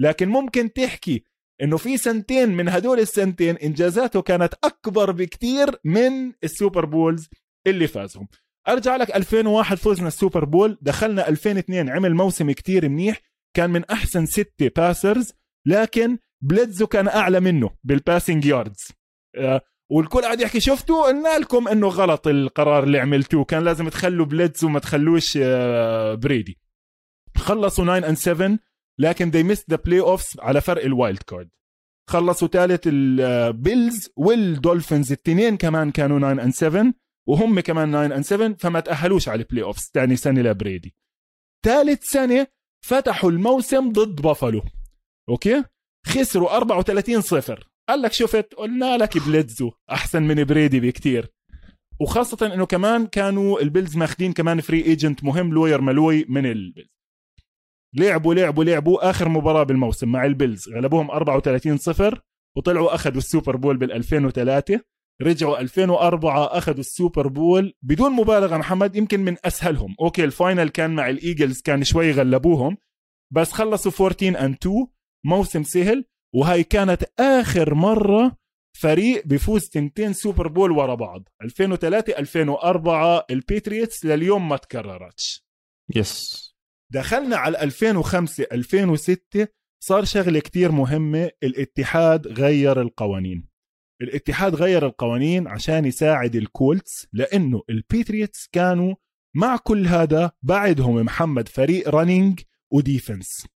لكن ممكن تحكي إنه في سنتين من هدول السنتين إنجازاته كانت أكبر بكتير من ال Super Bowls اللي فازهم. أرجع لك 2001 فزنا ال Super Bowl. دخلنا 2002 عمل موسم كتير منيح. كان من أحسن ستة passers لكن بليدزو كان أعلى منه بال passing yards آه، والكل قاعد يحكي شفتوا؟ قلنا لكم إنه غلط القرار اللي عملتوه. كان لازم تخلوا بليدزو ما تخلوش آه، بريدي خلصوا 9 and 7 لكن they missed the playoffs على فرق ال wild card خلصوا ثالث ال Bills وال Dolphins الاثنين كمان كانوا 9 and 7 وهم كمان 9 and 7 فما تأهلوش على ال playoffs ثاني سنة لبريدي ثالث سنة فتحوا الموسم ضد Buffalo okay؟ خسروا 34 صفر. قال لك شفت قلنا لك بليدزو أحسن من بريدي بكتير. وخاصة إنه كمان كانوا ال Bills ماخدين كمان free agent مهم لوير ملوي من ال Bills لعبوا لعبوا لعبوا آخر مباراة بالموسم مع ال Bills غلبوهم 34 صفر وطلعوا أخذوا ال Super Bowl بال 2003 رجعوا 2004 أخذوا ال Super Bowl بدون مبالغة محمد يمكن من أسهلهم. Okay ال final كان مع ال Eagles كان شوي غلبوهم بس خلصوا 14 and 2 موسم سهل. وهي كانت آخر مرة فريق بيفوز تنتين Super Bowl ورا بعض. 2003 2004 ال Patriots لليوم ما تكررتش. Yes دخلنا على 2005 2006 صار شغلة كتير مهمة الاتحاد غير القوانين. الاتحاد غير القوانين عشان يساعد ال Colts لأنه ال Patriots كانوا مع كل هذا بعدهم محمد فريق running و defense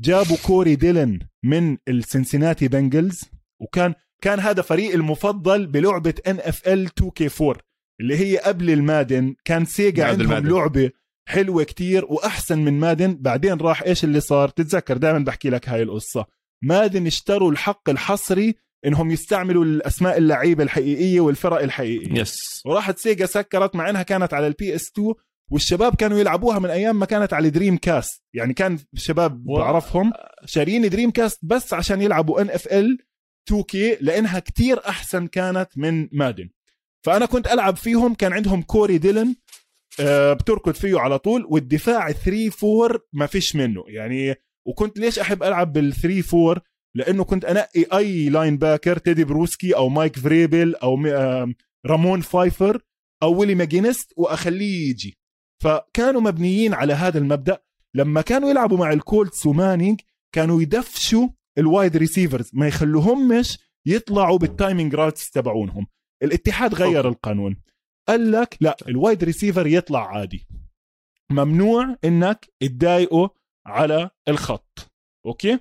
جابوا كوري ديلن من السنسيناتي بنجلز وكان كان هذا فريق المفضل بلعبة ان اف ال 2 كي 4 اللي هي قبل المادن. كان سيجا عندهم المادن. لعبة حلوة كتير وأحسن من مادن. بعدين راح إيش اللي صار؟ تتذكر دائما بحكي لك هاي القصة. مادن اشتروا الحق الحصري إنهم يستعملوا الأسماء اللعيبة الحقيقية والفرق الحقيقية. yes وراحت سيجا سكرت مع إنها كانت على ال PS 2 والشباب كانوا يلعبوها من أيام ما كانت على دريم كاست يعني كان شباب و- بعرفهم شارين دريم كاست بس عشان يلعبوا NFL 2K لأنها كتير أحسن كانت من مادن فأنا كنت ألعب فيهم كان عندهم كوري ديلن آه، بتركض فيه على طول والدفاع 3 4 ما فيش منه. يعني وكنت ليش أحب ألعب بال 3 4 لأنه كنت أنقي أي linebacker تيدي بروسكي أو مايك فريبل أو رومان فايفر أو ويلي ماجينست وأخليه يجي. فكانوا مبنيين على هذا المبدأ. لما كانوا يلعبوا مع الكولتس ومانينج كانوا يدفشوا ال wide receivers ما يخلوهمش يطلعوا بال timing routes تبعونهم. الاتحاد غير. القانون. قال لك لا ال wide receiver يطلع عادي. ممنوع إنك تضايقه على الخط. أوكي؟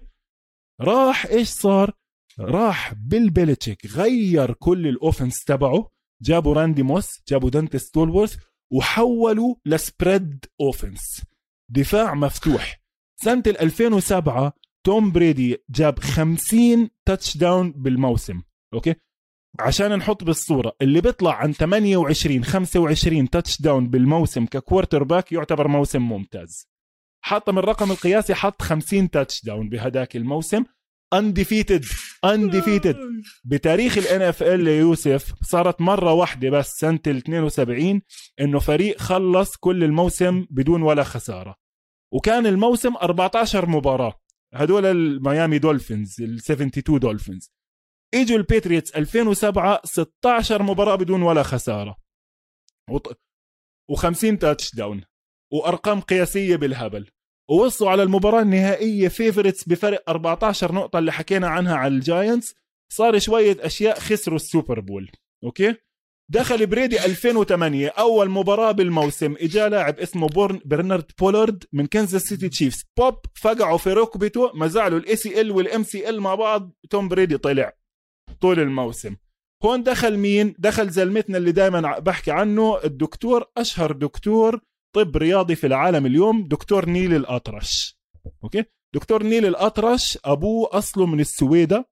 راح إيش صار؟ راح بيل بيلتشيك غير كل ال offense تبعه. جابوا راندي موس جابوا دانتي ستولورث وحولوا ل spread offense دفاع مفتوح. سنة ال 2007 توم بريدي جاب 50 touchdown بالموسم. أوكي؟ عشان نحط بالصورة اللي بيطلع عن 28 25 touchdown بالموسم ك quarterback يعتبر موسم ممتاز. حط من الرقم القياسي حط 50 touchdown بهداك الموسم. undefeated undefeated بتاريخ ال NFL يوسف صارت مرة واحدة بس سنة ال 72 إنه فريق خلص كل الموسم بدون ولا خسارة. وكان الموسم 14 مباراة. هدول الميامي دولفينز ال 72 دولفينز إجوا البيتريوتس 2007 16 مباراة بدون ولا خسارة. و50 touchdown وأرقام قياسية بالهبل. ووصلوا على المباراة النهائية favorites بفرق 14 نقطة اللي حكينا عنها على الجاينتس. صار شوية أشياء خسروا السوبر بول أوكي؟ دخل بريدي 2008 أول مباراة بالموسم إجا لاعب اسمه بورن برنارد بولارد من كنزاس سيتي تشيفز. بوب فقعوا في ركبته مزعوا له ال ACL وال MCL مع بعض توم بريدي طلع طول الموسم. هون دخل مين؟ دخل زلمتنا اللي دائما بحكي عنه الدكتور أشهر دكتور طب رياضي في العالم اليوم دكتور نيل الأطرش. أوكي؟ دكتور نيل الأطرش أبوه أصله من السويدة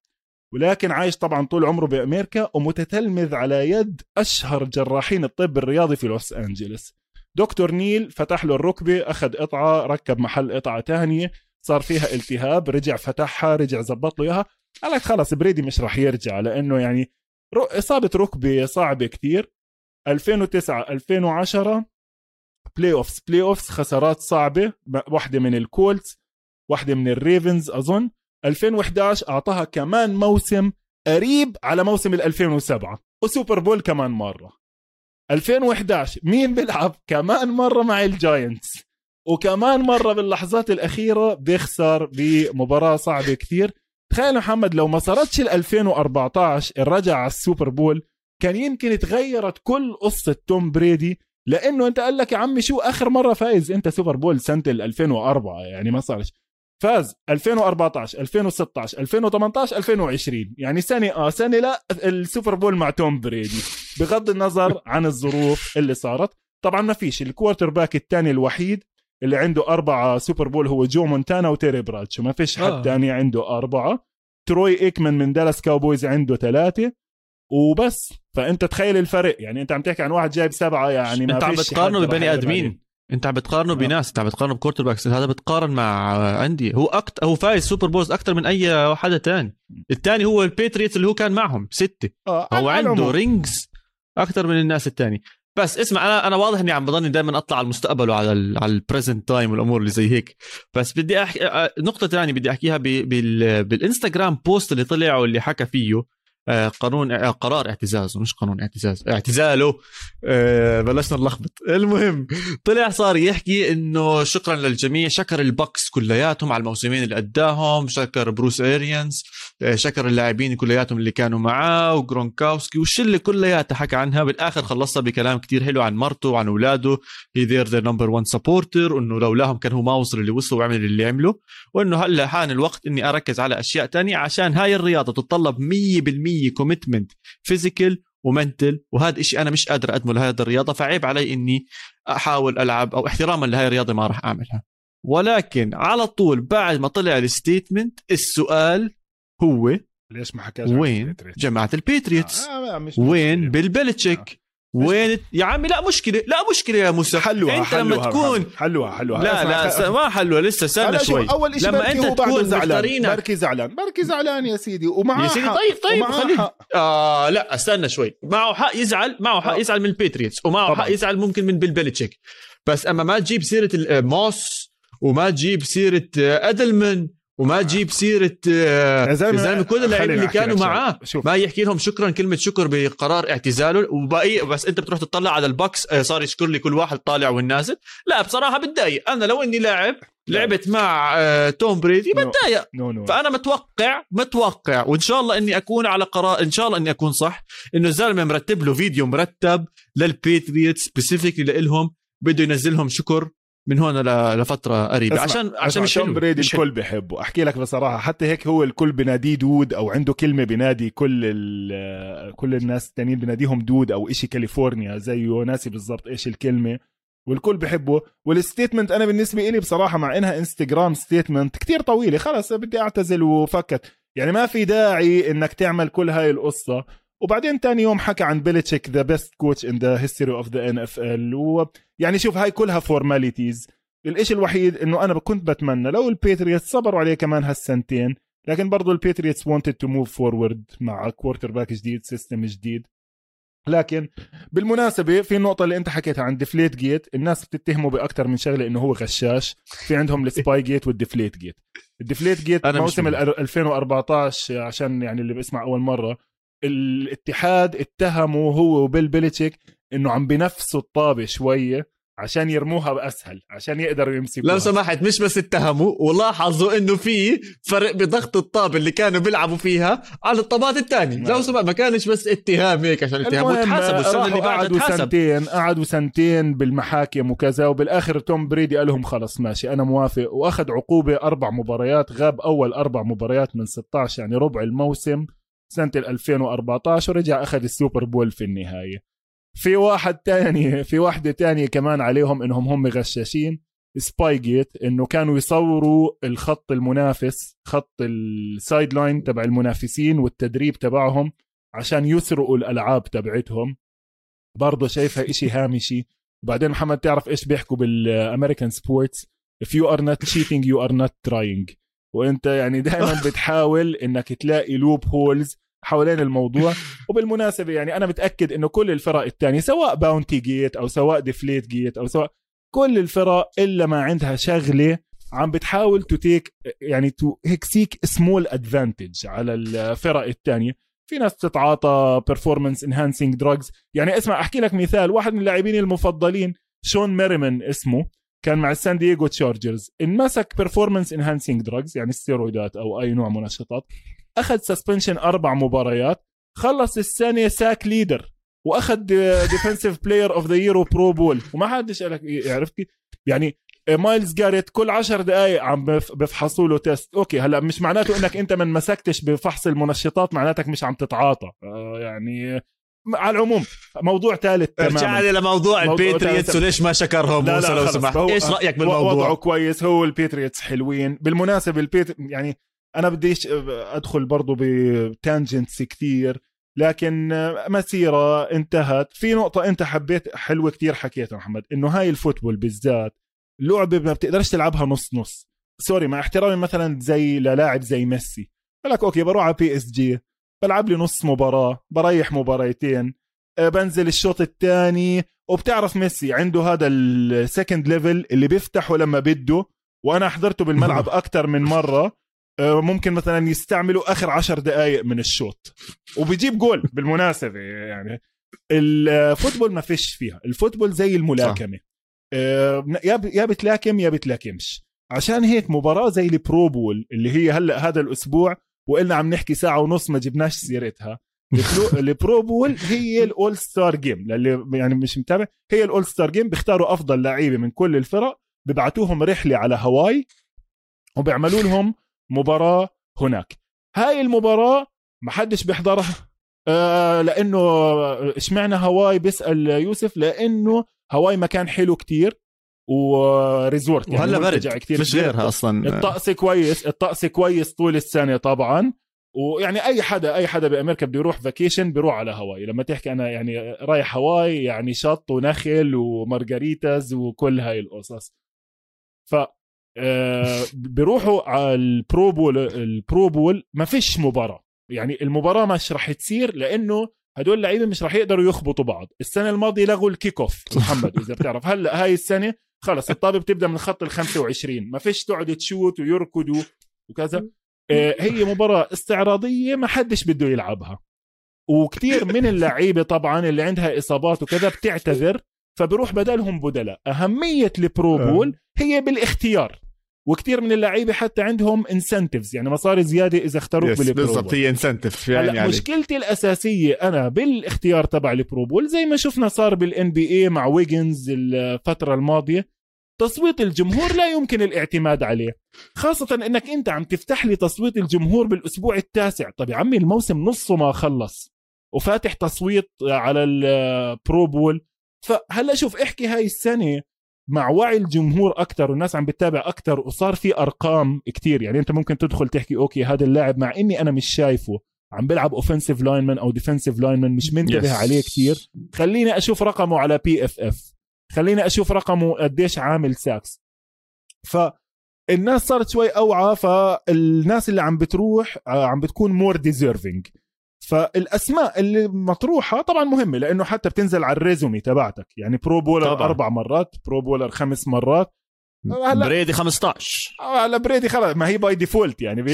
ولكن عايش طبعا طول عمره بأمريكا ومتتلمذ على يد أشهر جراحين الطب الرياضي في لوس أنجلوس. دكتور نيل فتح له الركبة أخذ قطعة ركب محل قطعة تانية صار فيها التهاب رجع فتحها رجع زبط له إياها. قال لك خلص بريدي مش راح يرجع لأنه يعني إصابة ركبة صعبة كتير. 2009 2010 playoffs playoffs خسارات صعبة. واحدة من الكولتس واحدة من الريفنز أظن. 2011 أعطاها كمان موسم قريب على موسم ال 2007 وسوبر بول كمان مرة. 2011 مين بيلعب؟ كمان مرة مع الجاينتس. وكمان مرة باللحظات الأخيرة بيخسر بمباراة صعبة كثير. تخيل محمد لو ما صارتش ال 2014 الرجعة على السوبر بول كان يمكن تغيرت كل قصة توم بريدي لأنه أنت قال لك يا عمي شو آخر مرة فايز؟ أنت سوبر بول سنة 2004 يعني ما صارش فاز 2014 2016 2018 2020 يعني سنة آه سنة لا السوبر بول مع توم بريدي. بغض النظر عن الظروف اللي صارت. طبعا ما فيش. ال quarterback الثاني الوحيد اللي عنده أربعة سوبر بول هو جو مونتانا وتيري برادشو ما فيش حد ثاني آه. عنده أربعة. تروي إيكمان من دالاس كاوبويز عنده ثلاثة. وبس. فأنت تخيل الفرق. يعني أنت عم تحكي عن واحد جايب سبعة يعني ما أنت عم بتقارنه ببني آدمين. أنت عم بتقارنه آه. بناس. أنت عم بتقارنه ب quarterbacks. هذا بتقارن مع أندي. هو أكت... هو فايز سوبر بولز أكثر من أي حدا تاني. الثاني هو البيتريوتس اللي هو كان معهم ستة. آه. هو عنده rings أكثر من الناس الثاني بس اسمع أنا أنا واضح إني عم بضلني دائما أطلع على المستقبل وعلى ال على ال present time والأمور اللي زي هيك. بس بدي أحكي نقطة ثانية بدي أحكيها بال... بال Instagram post اللي طلع واللي حكى فيه. آه، قانون آه، قرار اعتزازه مش قانون اعتزاز اعتزاله. آه، بلشنا نلخبط. المهم طلع صار يحكي إنه شكرا للجميع شكر البكس كلياتهم على الموسمين اللي أداهم شكر بروس اريانز شكر اللاعبين كلياتهم اللي كانوا معاه وجرونكاوسكي والشلة كلياتها حكى عنها. بالآخر خلصها بكلام كتير حلو عن مرته وعن أولاده. هي they're the number 1 supporter وإنه لولاهم كان هو ما وصل اللي وصل وعمل اللي عمله وإنه هلأ حان الوقت إني أركز على أشياء تانية عشان هاي الرياضة تتطلب 100% commitment physical و mental وهذا إشي أنا مش قادر أقدمه لهذه الرياضة فعيب علي إني أحاول ألعب أو احتراما لهي الرياضة ما راح أعملها. ولكن على طول بعد ما طلع ال statement السؤال هو ليش ما حكى وين جماعة البيتريوتس آه, آه، وين بيل بيلتشيك آه. وين يا عمي لا مشكلة لا مشكلة يا موسى. حلوها أنت حلوها لما تكون حلوها حلوها. لا لا ما حلوها لسه استنى شوي. أول شيء لما أنت تكون زعلان بركي زعلان بركي زعلان يا سيدي. ومعه يا سيدي طيب طيب خليه آه لا استنى شوي. معه حق يزعل معه حق آه. يزعل من البيتريوتس ومعه حق يزعل ممكن من بيل بس أما ما تجيب سيرة الموس وما تجيب سيرة ايدلمان وما تجيب سيرة آه، يا زلمة كل اللعيبة اللي كانوا معاه ما يحكي لهم شكرا كلمة شكر بقرار اعتزاله. وباقي بس أنت بتروح تطلع على ال box آه، صار يشكر لي كل واحد طالع والنازل. لا بصراحة بتضايق. أنا لو إني لاعب لعبت مع آه، توم بريدي بتضايق. no. no, no. فأنا متوقع متوقع وإن شاء الله إني أكون على قرار إن شاء الله إني أكون صح إنه الزلمة مرتب له فيديو مرتب للبيتريوتس specifically لهم بده ينزلهم شكر. من هون لفترة قريبة. عشان عشان مش توم بريدي الكل بحبه. أحكي لك بصراحة حتى هيك هو الكل بناديه dude أو عنده كلمة بنادي كل كل الناس التانيين بناديهم dude أو إشي كاليفورنيا زيه ناسي بالضبط إيش الكلمة. والكل بحبه. وال statement أنا بالنسبة لي بصراحة مع إنها انستغرام statement كتير طويلة خلص بدي أعتزل وفكت. يعني ما في داعي إنك تعمل كل هاي القصة. وبعدين تاني يوم حكى عن بيلتشيك the best coach in the history of the NFL ويعني شوف هاي كلها formalities الإشي الوحيد إنه أنا كنت بتمنى لو البيتريوتس صبروا عليه كمان هالسنتين لكن برضو البيتريوتس wanted to move forward مع quarterback جديد system جديد. لكن بالمناسبة في النقطة اللي أنت حكيتها عن Deflategate الناس بتتهمه باكثر من شغلة إنه هو غشاش. في عندهم ال Spygate وال Deflategate ال Deflategate موسم 2014 عشان يعني اللي بيسمع أول مرة. الاتحاد اتهموا هو وبيل بيليتشيك إنه عم بنفسوا الطابة شوية عشان يرموها بأسهل عشان يقدروا يمسكوها. لو سمحت مش بس اتهموا ولاحظوا إنه في فرق بضغط الطاب اللي كانوا بيلعبوا فيها على الطابات الثانية لو سمحت ما كانش بس اتهام هيك عشان اتهام وتحاسبوا السنة اللي بعدها قعدوا سنتين قعدوا سنتين بالمحاكم وكذا وبالآخر توم بريدي قال لهم خلص ماشي أنا موافق. وأخذ عقوبة أربع مباريات غاب أول أربع مباريات من 16 يعني ربع الموسم. سنة 2014 ورجع أخذ ال Super Bowl في النهاية. في واحد تاني في واحدة تانية كمان عليهم إنهم هم غشاشين Spygate إنه كانوا يصوروا الخط المنافس خط ال sideline تبع المنافسين والتدريب تبعهم عشان يسرقوا الألعاب تبعتهم. برضه شايفها إشي *laughs* هامشي. وبعدين محمد تعرف إيش بيحكوا بال American sports؟ If you are not cheating you are not trying. وانت يعني دائما *laughs* بتحاول إنك تلاقي loopholes حوالين الموضوع. وبالمناسبة يعني أنا متأكد إنه كل الفرق الثانية سواء Bountygate أو سواء Deflategate أو سواء كل الفرق إلا ما عندها شغلة عم بتحاول to take يعني to هيك seek small advantage على الفرق الثانية في ناس بتتعاطى performance enhancing drugs يعني اسمع أحكي لك مثال واحد من اللاعبين المفضلين شون ميريمان اسمه. كان مع السان دييغو تشارجرز. انمسك performance enhancing drugs يعني ستيرويدات أو أي نوع منشطات أخذ suspension أربع مباريات خلص السنة sack leader وأخذ Defensive Player of the Year و Pro Bowl وما حدش قال لك عرفت يعني مايلز جاريت كل عشر دقائق عم بفحصوا له test okay هلا مش معناته إنك أنت من مسكتش بفحص المنشطات معناتك مش عم تتعاطى. آه يعني على العموم موضوع ثالث تماما. ارجع لي لموضوع البيتريوتس وليش ما شكرهم لا لا لو سمحت. إيش رأيك بالموضوع؟ وضعه كويس. هو البيتريوتس حلوين. بالمناسبة البيت يعني أنا بديش أدخل برضو ب tangents كثير لكن مسيرة انتهت. في نقطة أنت حبيت حلوة كثير حكيتها محمد إنه هاي ال football بالذات لعبة ما بتقدرش تلعبها نص نص sorry مع احترامي مثلا زي للاعب زي ميسي. لك okay بروح على بي اس جي بلعب لي نص مباراة بريح مباريتين. آه، بنزل الشوط الثاني وبتعرف ميسي عنده هذا ال second level اللي بيفتحه لما بده وأنا حضرته بالملعب *laughs* أكثر من مرة. آه، ممكن مثلا يستعملوا آخر عشر دقائق من الشوط. وبيجيب جول *laughs* بالمناسبة يعني. ال football ما فيش فيها. ال football زي الملاكمة. آه، يا يا بتلاكم يا بتلاكمش. عشان هيك مباراة زي ال Pro Bowl اللي هي هلأ هذا الأسبوع وقلنا عم نحكي ساعة ونص ما جبناش سيرتها. ال Pro *laughs* Bowl هي ال all-star game. للي يعني مش متابع هي ال all-star game. بيختاروا أفضل لعيبة من كل الفرق. ببعتوهم رحلة على هاواي وبيعملوا لهم مباراة هناك. هاي المباراة ما حدش بيحضرها. آه لأنه اشمعنى هاواي بيسأل يوسف لأنه هاواي مكان حلو كتير. و resort يعني وهلا برد. كتير مش غيرها أصلا. الطقس كويس الطقس كويس طول السنة طبعا. ويعني أي حدا أي حدا بأمريكا بده يروح vacation بيروح على هاواي لما تحكي أنا يعني رايح هاواي يعني شط ونخل و margaritas وكل هاي القصص. ف آه، بيروحوا على ال Pro Bowl ال Pro Bowl ما فيش مباراة. يعني المباراة مش راح تصير لأنه هدول اللعيبة مش راح يقدروا يخبطوا بعض. السنة الماضية لغوا ال kickoff محمد إذا بتعرف. هلأ هاي السنة خلص الطابة بتبدأ من خط ال 25 ما فيش تقعد تشوت ويركضوا وكذا. آه، هي مباراة استعراضية ما حدش بده يلعبها. وكثير من اللعيبة طبعا اللي عندها إصابات وكذا بتعتذر فبروح بدلهم بدلاء. أهمية ال Pro Bowl آه. هي بالإختيار. وكثير من اللعيبة حتى عندهم incentives يعني مصاري زيادة إذا اختاروك بال Pro بالضبط هي incentive يعني, يعني. مشكلتي الأساسية أنا بالإختيار تبع ال Pro Bowl زي ما شفنا صار بال NBA مع Wiggins الفترة الماضية تصويت الجمهور لا يمكن الاعتماد عليه خاصة إنك أنت عم تفتح لي تصويت الجمهور بالأسبوع التاسع. طب يا عمي الموسم نصه ما خلص وفاتح تصويت على ال Pro Bowl فهلأ شوف احكي هاي السنة مع وعي الجمهور أكثر والناس عم بتتابع أكثر وصار في أرقام كتير. يعني أنت ممكن تدخل تحكي okay هذا اللاعب مع إني أنا مش شايفه. عم بيلعب offensive lineman أو defensive lineman مش منتبه yes. عليه كتير. خليني أشوف رقمه على PFF خليني أشوف رقمه قديش عامل sacks ف الناس صارت شوي أوعى فالناس اللي عم بتروح آه، عم بتكون more deserving فالأسماء اللي مطروحة طبعا مهمة لأنه حتى بتنزل على ال résumé تبعتك. يعني Pro Bowler طبعاً. أربع مرات Pro Bowler خمس مرات. هلا Brady 15 آه، هلا بريدي خلص ما هي by default يعني. *laughs*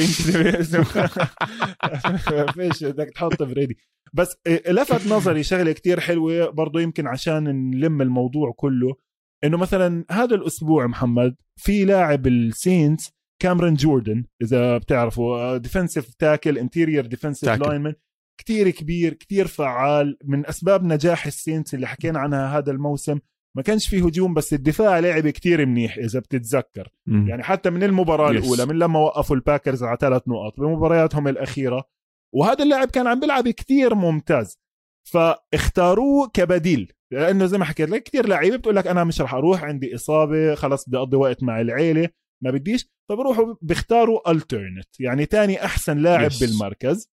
فيش بدك تحط Brady بس لفت نظري شغلة كتير حلوة برضو يمكن عشان نلم الموضوع كله إنه مثلا هذا الأسبوع محمد في لاعب ال Saints Cameron Jordan إذا بتعرفوا defensive tackle interior defensive. lineman كتير كبير كتير فعال. من أسباب نجاح ال Saints اللي حكينا عنها هذا الموسم ما كانش في هجوم بس الدفاع لعب كتير منيح إذا بتتذكر. يعني يعني حتى من المباراة Yes. الأولى من لما وقفوا ال Packers على ثلاث نقط بمبارياتهم الأخيرة. وهذا اللاعب كان عم بيلعب كتير ممتاز. فاختاروه كبديل. لأنه زي ما حكيت لك كتير لعيبة بتقول لك أنا مش رح أروح عندي إصابة خلاص بدي أقضي وقت مع العيلة ما بديش. فبروحوا بيختاروا ال alternate يعني تاني أحسن لاعب Yes. بالمركز.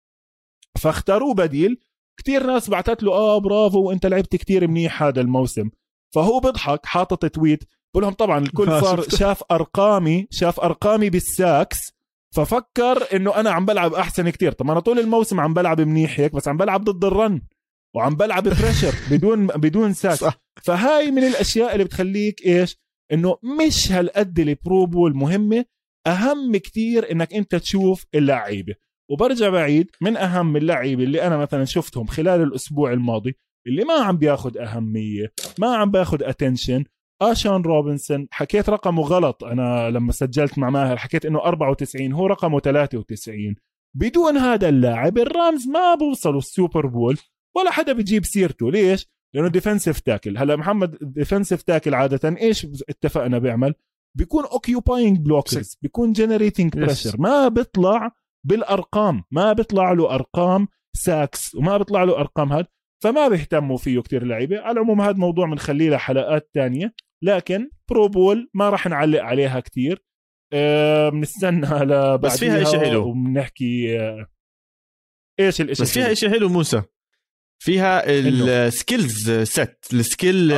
فاختاروه بديل. كتير ناس بعتت له آه برافو وأنت لعبت كتير منيح هذا الموسم. فهو بيضحك حاطط tweet. بقول لهم طبعا الكل *laughs* صار. شاف أرقامي شاف أرقامي بال sacks. ففكر إنه أنا عم بلعب أحسن كتير. طب أنا طول الموسم عم بلعب منيح هيك بس عم بلعب ضد ال run وعم بلعب pressure *laughs* بدون بدون sacks. صح. فهاي من الأشياء اللي بتخليك إيش؟ إنه مش هالقد ال Pro Bowl مهمة. أهم كتير إنك أنت تشوف اللعيبة. وبرجع بعيد من أهم اللعيبة اللي أنا مثلا شفتهم خلال الأسبوع الماضي اللي ما عم بياخد أهمية ما عم باخد attention A'Shawn Robinson حكيت رقمه غلط. أنا لما سجلت مع ماهر حكيت إنه 94 هو رقمه 93 بدون هذا اللاعب ال Rams ما بوصلوا ال Super Bowl ولا حدا بيجيب سيرته. ليش؟ لأنه defensive tackle هلا محمد defensive tackle عادة إيش اتفقنا بيعمل؟ بيكون occupying blockers بيكون generating. pressure ما بيطلع بالأرقام. ما بيطلع له أرقام sacks وما بيطلع له أرقام هاد. فما بيهتموا فيه كتير لعيبه على العموم هذا موضوع بنخليه لحلقات تانية. لكن Pro Bowl ما راح نعلق عليها كتير. بنستنى *laughs* لبعديها بس فيها إشي حلو. وبنحكي آه، إيش الإشي بس فيها؟ شيء حلو موسى. فيها ال skills set ال skill.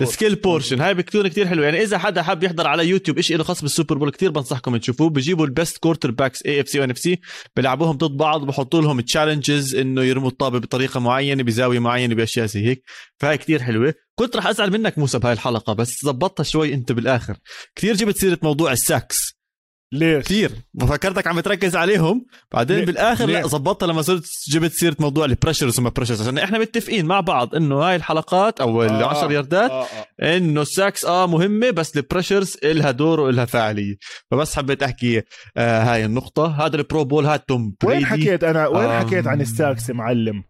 ال skill portion هاي. بتكون كتير حلو يعني إذا حدا حاب يحضر على يوتيوب إشي خاص بال Super Bowl كتير بنصحكم تشوفوه. بجيبوا ال best quarterbacks AFC و NFC بيلعبوهم ضد بعض وبحطوا لهم challenges إنه يرموا الطابة بطريقة معينة بزاوية معينة بأشياء زي هيك. فهاي كتير حلوة. كنت رح أزعل منك موسى بهاي الحلقة بس زبطتها شوي أنت بالآخر. كتير جبت سيرة موضوع ال sacks. ليش؟ كثير فكرتك عم تركز عليهم. بعدين ليه؟ بالآخر لا ليه؟ زبطتها لما صرت جبت سيرة موضوع ال pressures وما pressures عشان إحنا متفقين مع بعض إنه هاي الحلقات أو ال 10 ياردات آه آه. إنه ال sacks آه مهمة بس ال pressures إلها دور وإلها فاعلية. فبس حبيت أحكي آه هاي النقطة. هذا ال Pro Bowl هاد توم وين حكيت أنا؟ وين آم. حكيت عن ال sacks معلم؟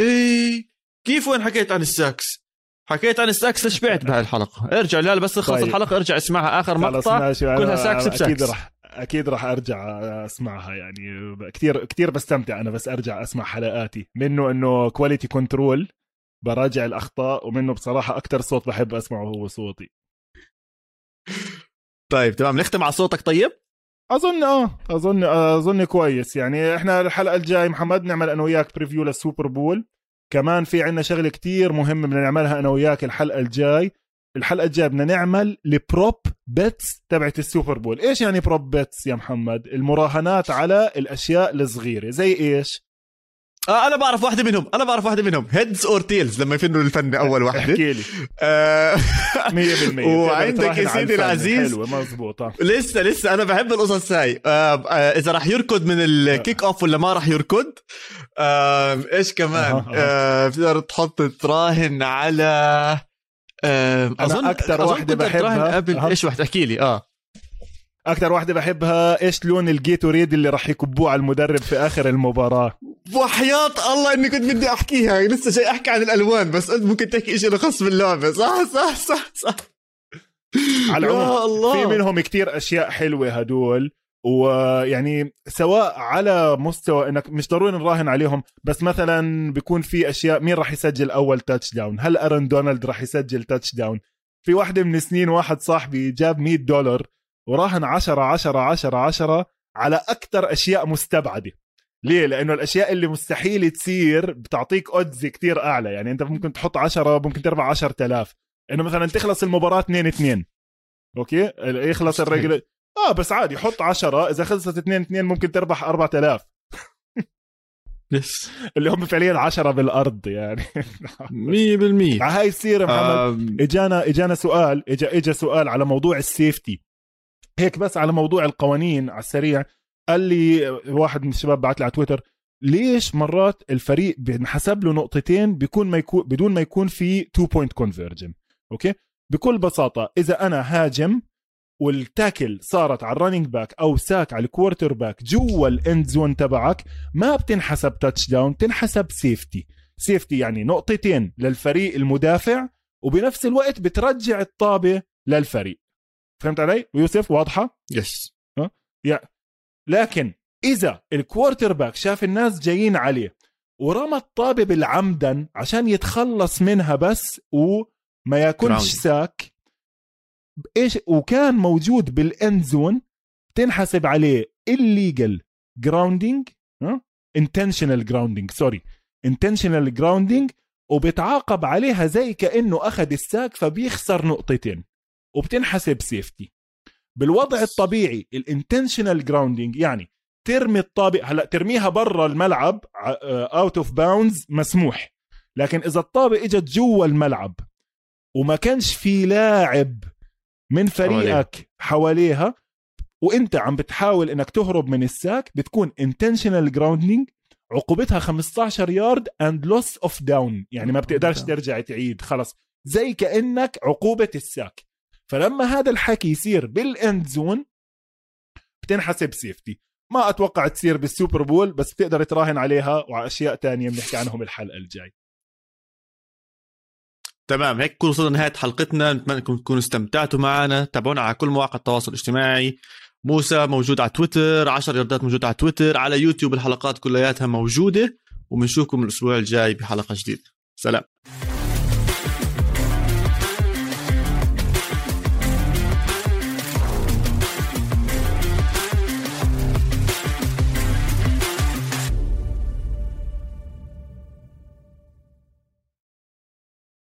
إيه كيف وين حكيت عن ال sacks حكيت عن ال sacks شبعت بهاي الحلقة؟ ارجع لا بس تخلص طيب. الحلقة ارجع اسمعها. آخر مقطع كلها sacks ب sacks. أكيد رح أكيد رح أرجع أسمعها يعني كثير كثير بستمتع أنا بس أرجع أسمع حلقاتي. منه إنه quality control براجع الأخطاء ومنه بصراحة أكثر صوت بحب أسمعه هو صوتي. طيب تمام. نختم على صوتك طيب؟ أظن آه أظن أظن كويس. يعني إحنا الحلقة الجاي محمد نعمل أنا وياك preview لل Super Bowl. كمان في عنا شغلة كتير مهمة بدنا نعملها أنا وياك الحلقة الجاي. الحلقة الجاية بدنا نعمل ال prop bets تبعت ال Super Bowl. إيش يعني prop bets يا محمد؟ المراهنات على الأشياء الصغيرة. زي إيش؟ آه أنا بعرف واحدة منهم. أنا بعرف واحدة منهم. heads or tails لما يفنوا الفن أول واحدة. احكي لي. آه 100% *laughs* وعندك تراهن يا سيدي. العزيز. حلوة مزبوطه لسه لسه. أنا بحب القصص هاي. آه آه إذا راح يركض من ال kickoff ولا ما راح يركض. آه إيش كمان. آه بتقدر تحط تراهن على آه اظن أظن واحدة كنت تراهن بحبها. قبل. إيش واحد؟ احكي لي. آه. أكثر واحدة بحبها إيش لون ال Gatorade اللي راح يكبوه على المدرب في آخر المباراة؟ وحياة الله إني كنت بدي أحكيها. لسه جاي أحكي عن الألوان بس انت ممكن تحكي شيء خاص باللعبة. صح صح صح صح. على العموم في منهم كتير أشياء حلوة هدول ويعني سواء على مستوى إنك مش ضروري نراهن عليهم بس مثلا بيكون في أشياء مين راح يسجل أول touchdown هل Aaron Donald راح يسجل touchdown في واحدة من سنين واحد صاحبي جاب 100 دولار وراهن 10 10 10 10 على أكثر أشياء مستبعدة. ليه؟ لأنه الأشياء اللي مستحيل تصير بتعطيك odds كتير أعلى. يعني أنت ممكن تحط 10 ممكن تربح 10000 إنه مثلا تخلص المباراة 2 2 أوكي؟ يخلص الرجل. آه بس عادي حط 10 إذا خلصت 2 2 ممكن تربح 4000 yes اللي هم فعليا 10 بالأرض يعني. 100% على *laughs* هاي السيره محمد. اجانا إجانا سؤال اجا إجا سؤال على موضوع ال safety هيك بس على موضوع القوانين على السريع. قال لي واحد من الشباب بعت لي على تويتر ليش مرات الفريق بنحسب له نقطتين بيكون ما يكون بدون ما يكون في two point conversion أوكي؟ بكل بساطة إذا أنا هاجم وال tackle صارت على ال running back أو sack على ال quarterback جوا ال end zone تبعك ما بتنحسب touchdown بتنحسب safety safety يعني نقطتين للفريق المدافع وبنفس الوقت بترجع الطابة للفريق. فهمت علي؟ يوسف واضحة؟ yes لكن إذا ال quarterback شاف الناس جايين عليه ورمى الطابة بالعمدا عشان يتخلص منها بس وما ياكلش. sack إيش؟ وكان موجود بال end zone تنحسب عليه illegal grounding ها؟ intentional grounding sorry intentional grounding وبتعاقب عليها زي كأنه أخذ ال sack فبيخسر نقطتين. وبتنحسب safety بالوضع الطبيعي ال intentional grounding يعني ترمي الطابة هلأ ترميها برا الملعب out of bounds مسموح. لكن إذا الطابة إجت جوا الملعب وما كانش في لاعب من فريقك حواليها وإنت عم بتحاول إنك تهرب من ال sack بتكون intentional grounding عقوبتها 15 yard and loss of down يعني ما بتقدرش ترجع تعيد خلص. زي كأنك عقوبة ال sack. فلما هذا الحكي يصير بال end zone بتنحسب safety ما أتوقع تصير بال Super Bowl بس بتقدر تراهن عليها وعلى اشياء تانية بنحكي عنهم الحلقة الجاي تمام هيك كل وصلنا نهايه حلقتنا. نتمنى انكم تكونوا استمتعتوا معنا. تابعونا على كل مواقع التواصل الاجتماعي. موسى موجود على تويتر 10 ياردات موجود على تويتر. على يوتيوب الحلقات كلياتها موجودة. وبنشوفكم الأسبوع الجاي بحلقة جديدة. سلام.